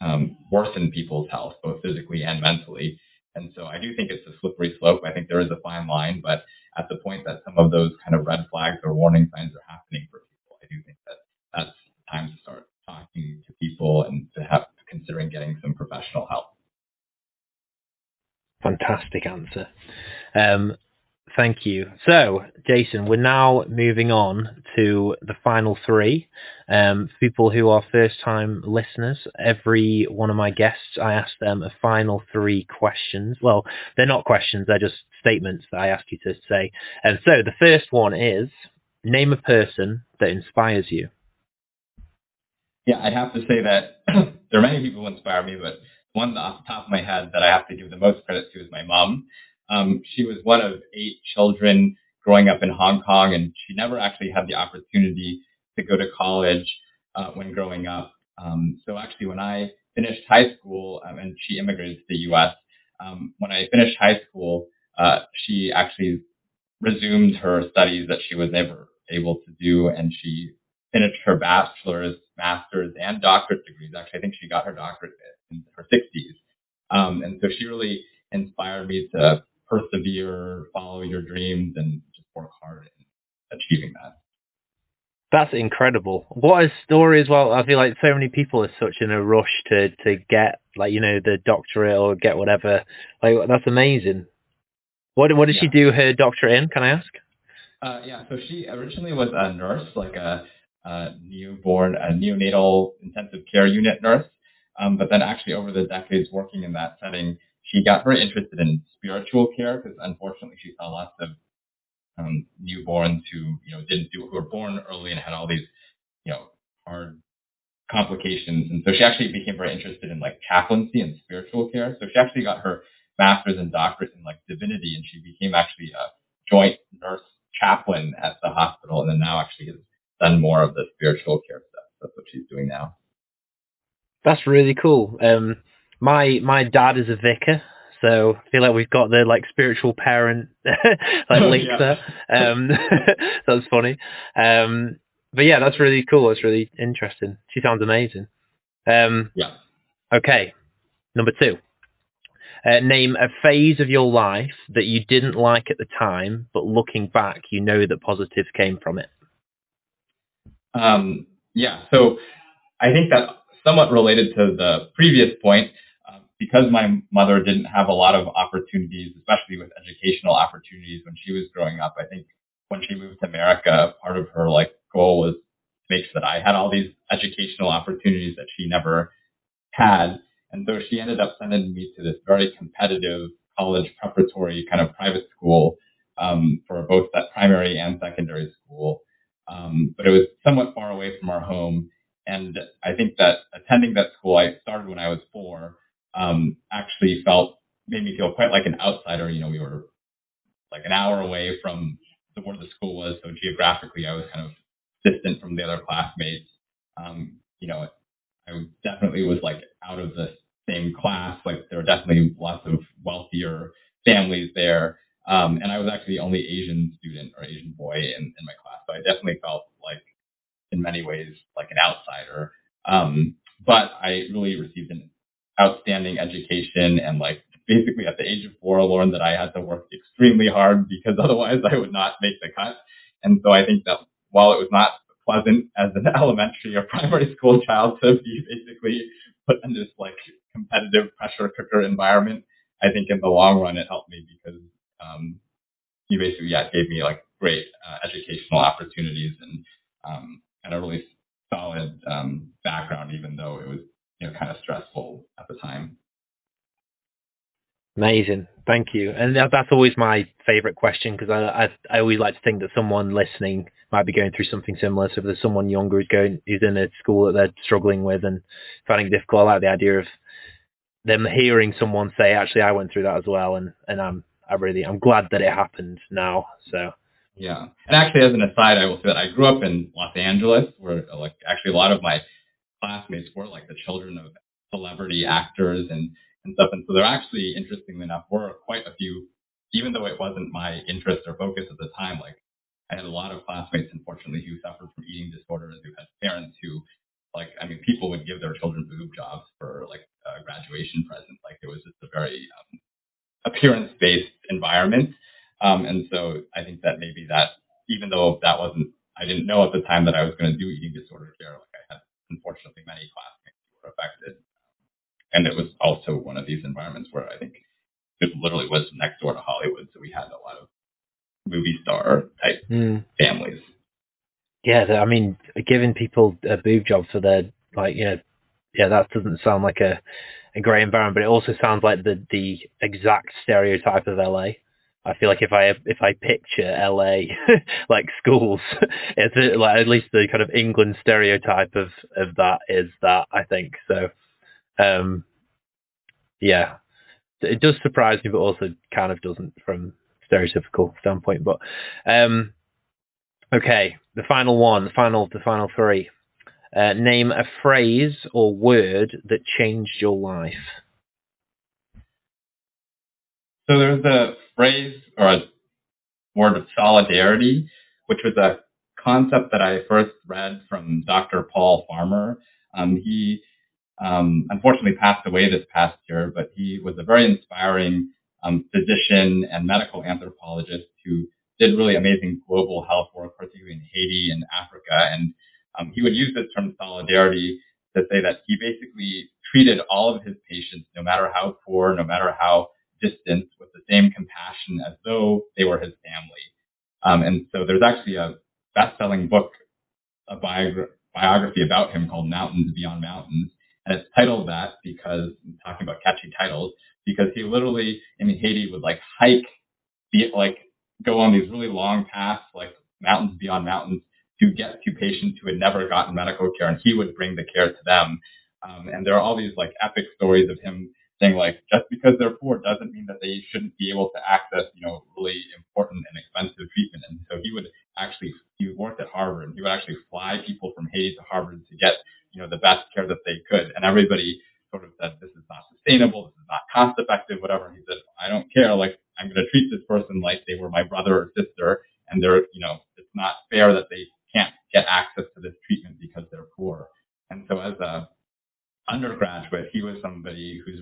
um, worsen people's health, both physically and mentally. And so I do think it's a slippery slope. I think there is a fine line, but at the point that some of those kind of red flags or warning signs are happening for people, I do think that that's time to start talking to people and to have considering getting some professional help. Fantastic answer. Um, Thank you. So, Jason, we're now moving on to the final three. Um, for people who are first time listeners, every one of my guests, I ask them a final three questions. Well, they're not questions, they're just statements that I ask you to say. And so the first one is name a person that inspires you. Yeah, I have to say that there are many people who inspire me, but one off the top of my head that I have to give the most credit to is my mom. Um, she was one of eight children growing up in Hong Kong, and she never actually had the opportunity to go to college uh, when growing up. Um, so actually, when I finished high school, um, and she immigrated to the U.S., um, when I finished high school, uh, she actually resumed her studies that she was never able to do, and she finished her bachelor's, master's, and doctorate degrees. Actually, I think she got her doctorate in her 60s. Um, and so she really inspired me to persevere, follow your dreams, and just work hard in achieving that. That's incredible. What a story as well. I feel like so many people are such in a rush to to get like you know the doctorate or get whatever. Like that's amazing. What what did yeah. she do her doctorate in? Can I ask? Uh, yeah, so she originally was a nurse, like a, a newborn, a neonatal intensive care unit nurse. Um, but then actually over the decades working in that setting, she got very interested in spiritual care because unfortunately she saw lots of um, newborns who you know didn't do who were born early and had all these you know hard complications, and so she actually became very interested in like chaplaincy and spiritual care. So she actually got her master's and doctorate in like divinity, and she became actually a joint nurse chaplain at the hospital, and then now actually has done more of the spiritual care stuff. That's what she's doing now. That's really cool. Um, my my dad is a vicar, so I feel like we've got the like spiritual parent like link there. Um, that's funny. Um, but yeah, that's really cool. That's really interesting. She sounds amazing. Um, yeah. Okay. Number two. Uh, name a phase of your life that you didn't like at the time, but looking back, you know that positives came from it. Um, yeah. So I think that somewhat related to the previous point, because my mother didn't have a lot of opportunities, especially with educational opportunities when she was growing up, I think when she moved to America, part of her like goal was to make sure that I had all these educational opportunities that she never had. And so she ended up sending me to this very competitive college preparatory kind of private school um, for both that primary and secondary school. Um, but it was somewhat far away from our home. And I think that attending that school, I started when I was four um, actually felt made me feel quite like an outsider. You know, we were like an hour away from the, where the school was. So geographically, I was kind of distant from the other classmates. Um, you know, I definitely was like out of the same class. Like there were definitely lots of wealthier families there. Um, and I was actually the only Asian student or Asian boy in, in my class. So I definitely felt like in many ways like an outsider. Um, but I really received an outstanding education and like basically at the age of four learned that I had to work extremely hard because otherwise I would not make the cut. And so I think that while it was not pleasant as an elementary or primary school child to be basically put in this like competitive pressure cooker environment, I think in the long run it helped me because um, you basically yeah gave me like great uh, educational opportunities and um, and a really solid um, background, even though it was you know kind of stressful at the time. Amazing, thank you. And that's always my favorite question because I, I I always like to think that someone listening might be going through something similar. So if there's someone younger who's going who's in a school that they're struggling with and finding it difficult, I like the idea of them hearing someone say, "Actually, I went through that as well," and and I'm I really I'm glad that it happened now. So yeah, and actually, as an aside, I will say that I grew up in Los Angeles, where like actually a lot of my classmates were like the children of celebrity actors and and stuff, and so there actually, interestingly enough, were quite a few, even though it wasn't my interest or focus at the time. Like I had a lot of classmates, unfortunately, who suffered from eating disorders, who had parents who, like, I mean, people would give their children boob jobs for like a graduation present. Like it was just a very um, appearance-based environment. Um, and so I think that maybe that, even though that wasn't, I didn't know at the time that I was going to do eating disorder care, like unfortunately many classmates were affected. And it was also one of these environments where I think it literally was next door to Hollywood. So we had a lot of movie star type mm. families. Yeah, I mean, giving people a boob job for their, like, you know, yeah, that doesn't sound like a, a great environment, but it also sounds like the the exact stereotype of LA. I feel like if I if I picture LA like schools, it's a, like at least the kind of England stereotype of of that is that I think so. Um, yeah, it does surprise me, but also kind of doesn't from stereotypical standpoint. But um, okay, the final one, the final the final three. Uh, name a phrase or word that changed your life. So there's a phrase or a word of solidarity, which was a concept that I first read from Dr. Paul Farmer. Um, he um, unfortunately passed away this past year, but he was a very inspiring um, physician and medical anthropologist who did really amazing global health work, particularly in Haiti and Africa. And um, he would use this term solidarity to say that he basically treated all of his patients, no matter how poor, no matter how distant, with the same compassion as though they were his family. Um, and so there's actually a best-selling book, a biogra- biography about him called Mountains Beyond Mountains. And it's titled that because, I'm talking about catchy titles, because he literally in Haiti would like hike, the, like go on these really long paths, like mountains beyond mountains, to get to patients who had never gotten medical care, and he would bring the care to them. Um, and there are all these like epic stories of him saying like just because they're poor doesn't mean that they shouldn't be able to access you know really important and expensive treatment. And so he would actually he worked at Harvard and he would actually fly people from Haiti to Harvard to get you know the best care that they could. And everybody sort of said this is not sustainable, this is not cost effective, whatever. He said I don't care, like I'm going to treat this person like they were my brother or sister, and they're you know it's not fair that they can't get access to this treatment because they're poor. And so as a undergraduate, he was somebody whose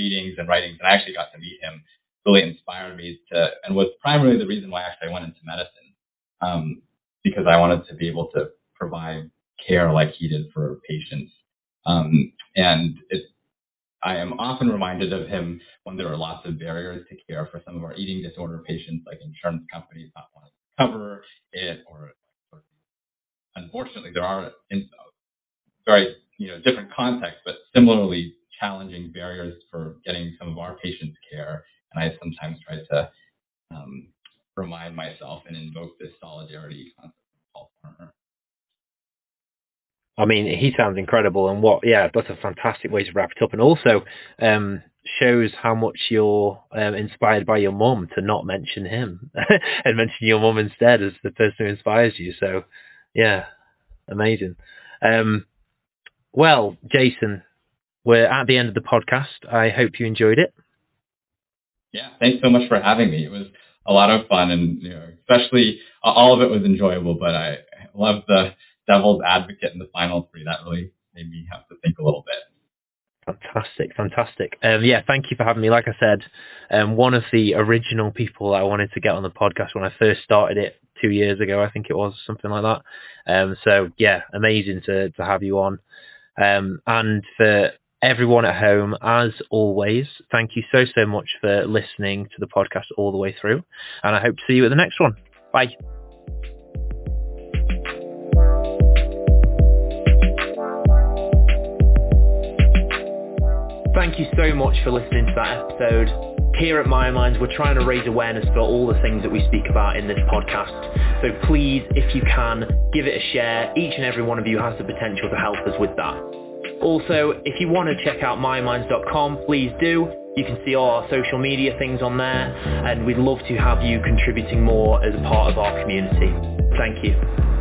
readings and writings, and I actually got to meet him, really inspired me to, and was primarily the reason why I actually I went into medicine, um, because I wanted to be able to provide care like he did for patients. Um, and it, I am often reminded of him when there are lots of barriers to care for some of our eating disorder patients, like insurance companies not wanting to cover it or unfortunately, there are in very you know different contexts, but similarly challenging barriers for getting some of our patients care. And I sometimes try to um, remind myself and invoke this solidarity concept Paul Farmer. I mean, he sounds incredible, and what, yeah, that's a fantastic way to wrap it up. And also, um, shows how much you're um, inspired by your mum to not mention him and mention your mum instead as the person who inspires you. So, yeah, amazing. Um, well, Jason, we're at the end of the podcast. I hope you enjoyed it. Yeah, thanks so much for having me. It was a lot of fun, and you know, especially all of it was enjoyable. But I love the devil's advocate in the final three. That really made me have to think a little bit. Fantastic, fantastic. Um, yeah, thank you for having me. Like I said, um, one of the original people I wanted to get on the podcast when I first started it two years ago, I think it was something like that. Um, so yeah, amazing to to have you on. Um, and for everyone at home, as always, thank you so so much for listening to the podcast all the way through, and I hope to see you at the next one. Bye. Thank you so much for listening to that episode. Here at My Minds, we're trying to raise awareness for all the things that we speak about in this podcast. So please, if you can, give it a share. Each and every one of you has the potential to help us with that. Also, if you want to check out myminds.com, please do. You can see all our social media things on there, and we'd love to have you contributing more as a part of our community. Thank you.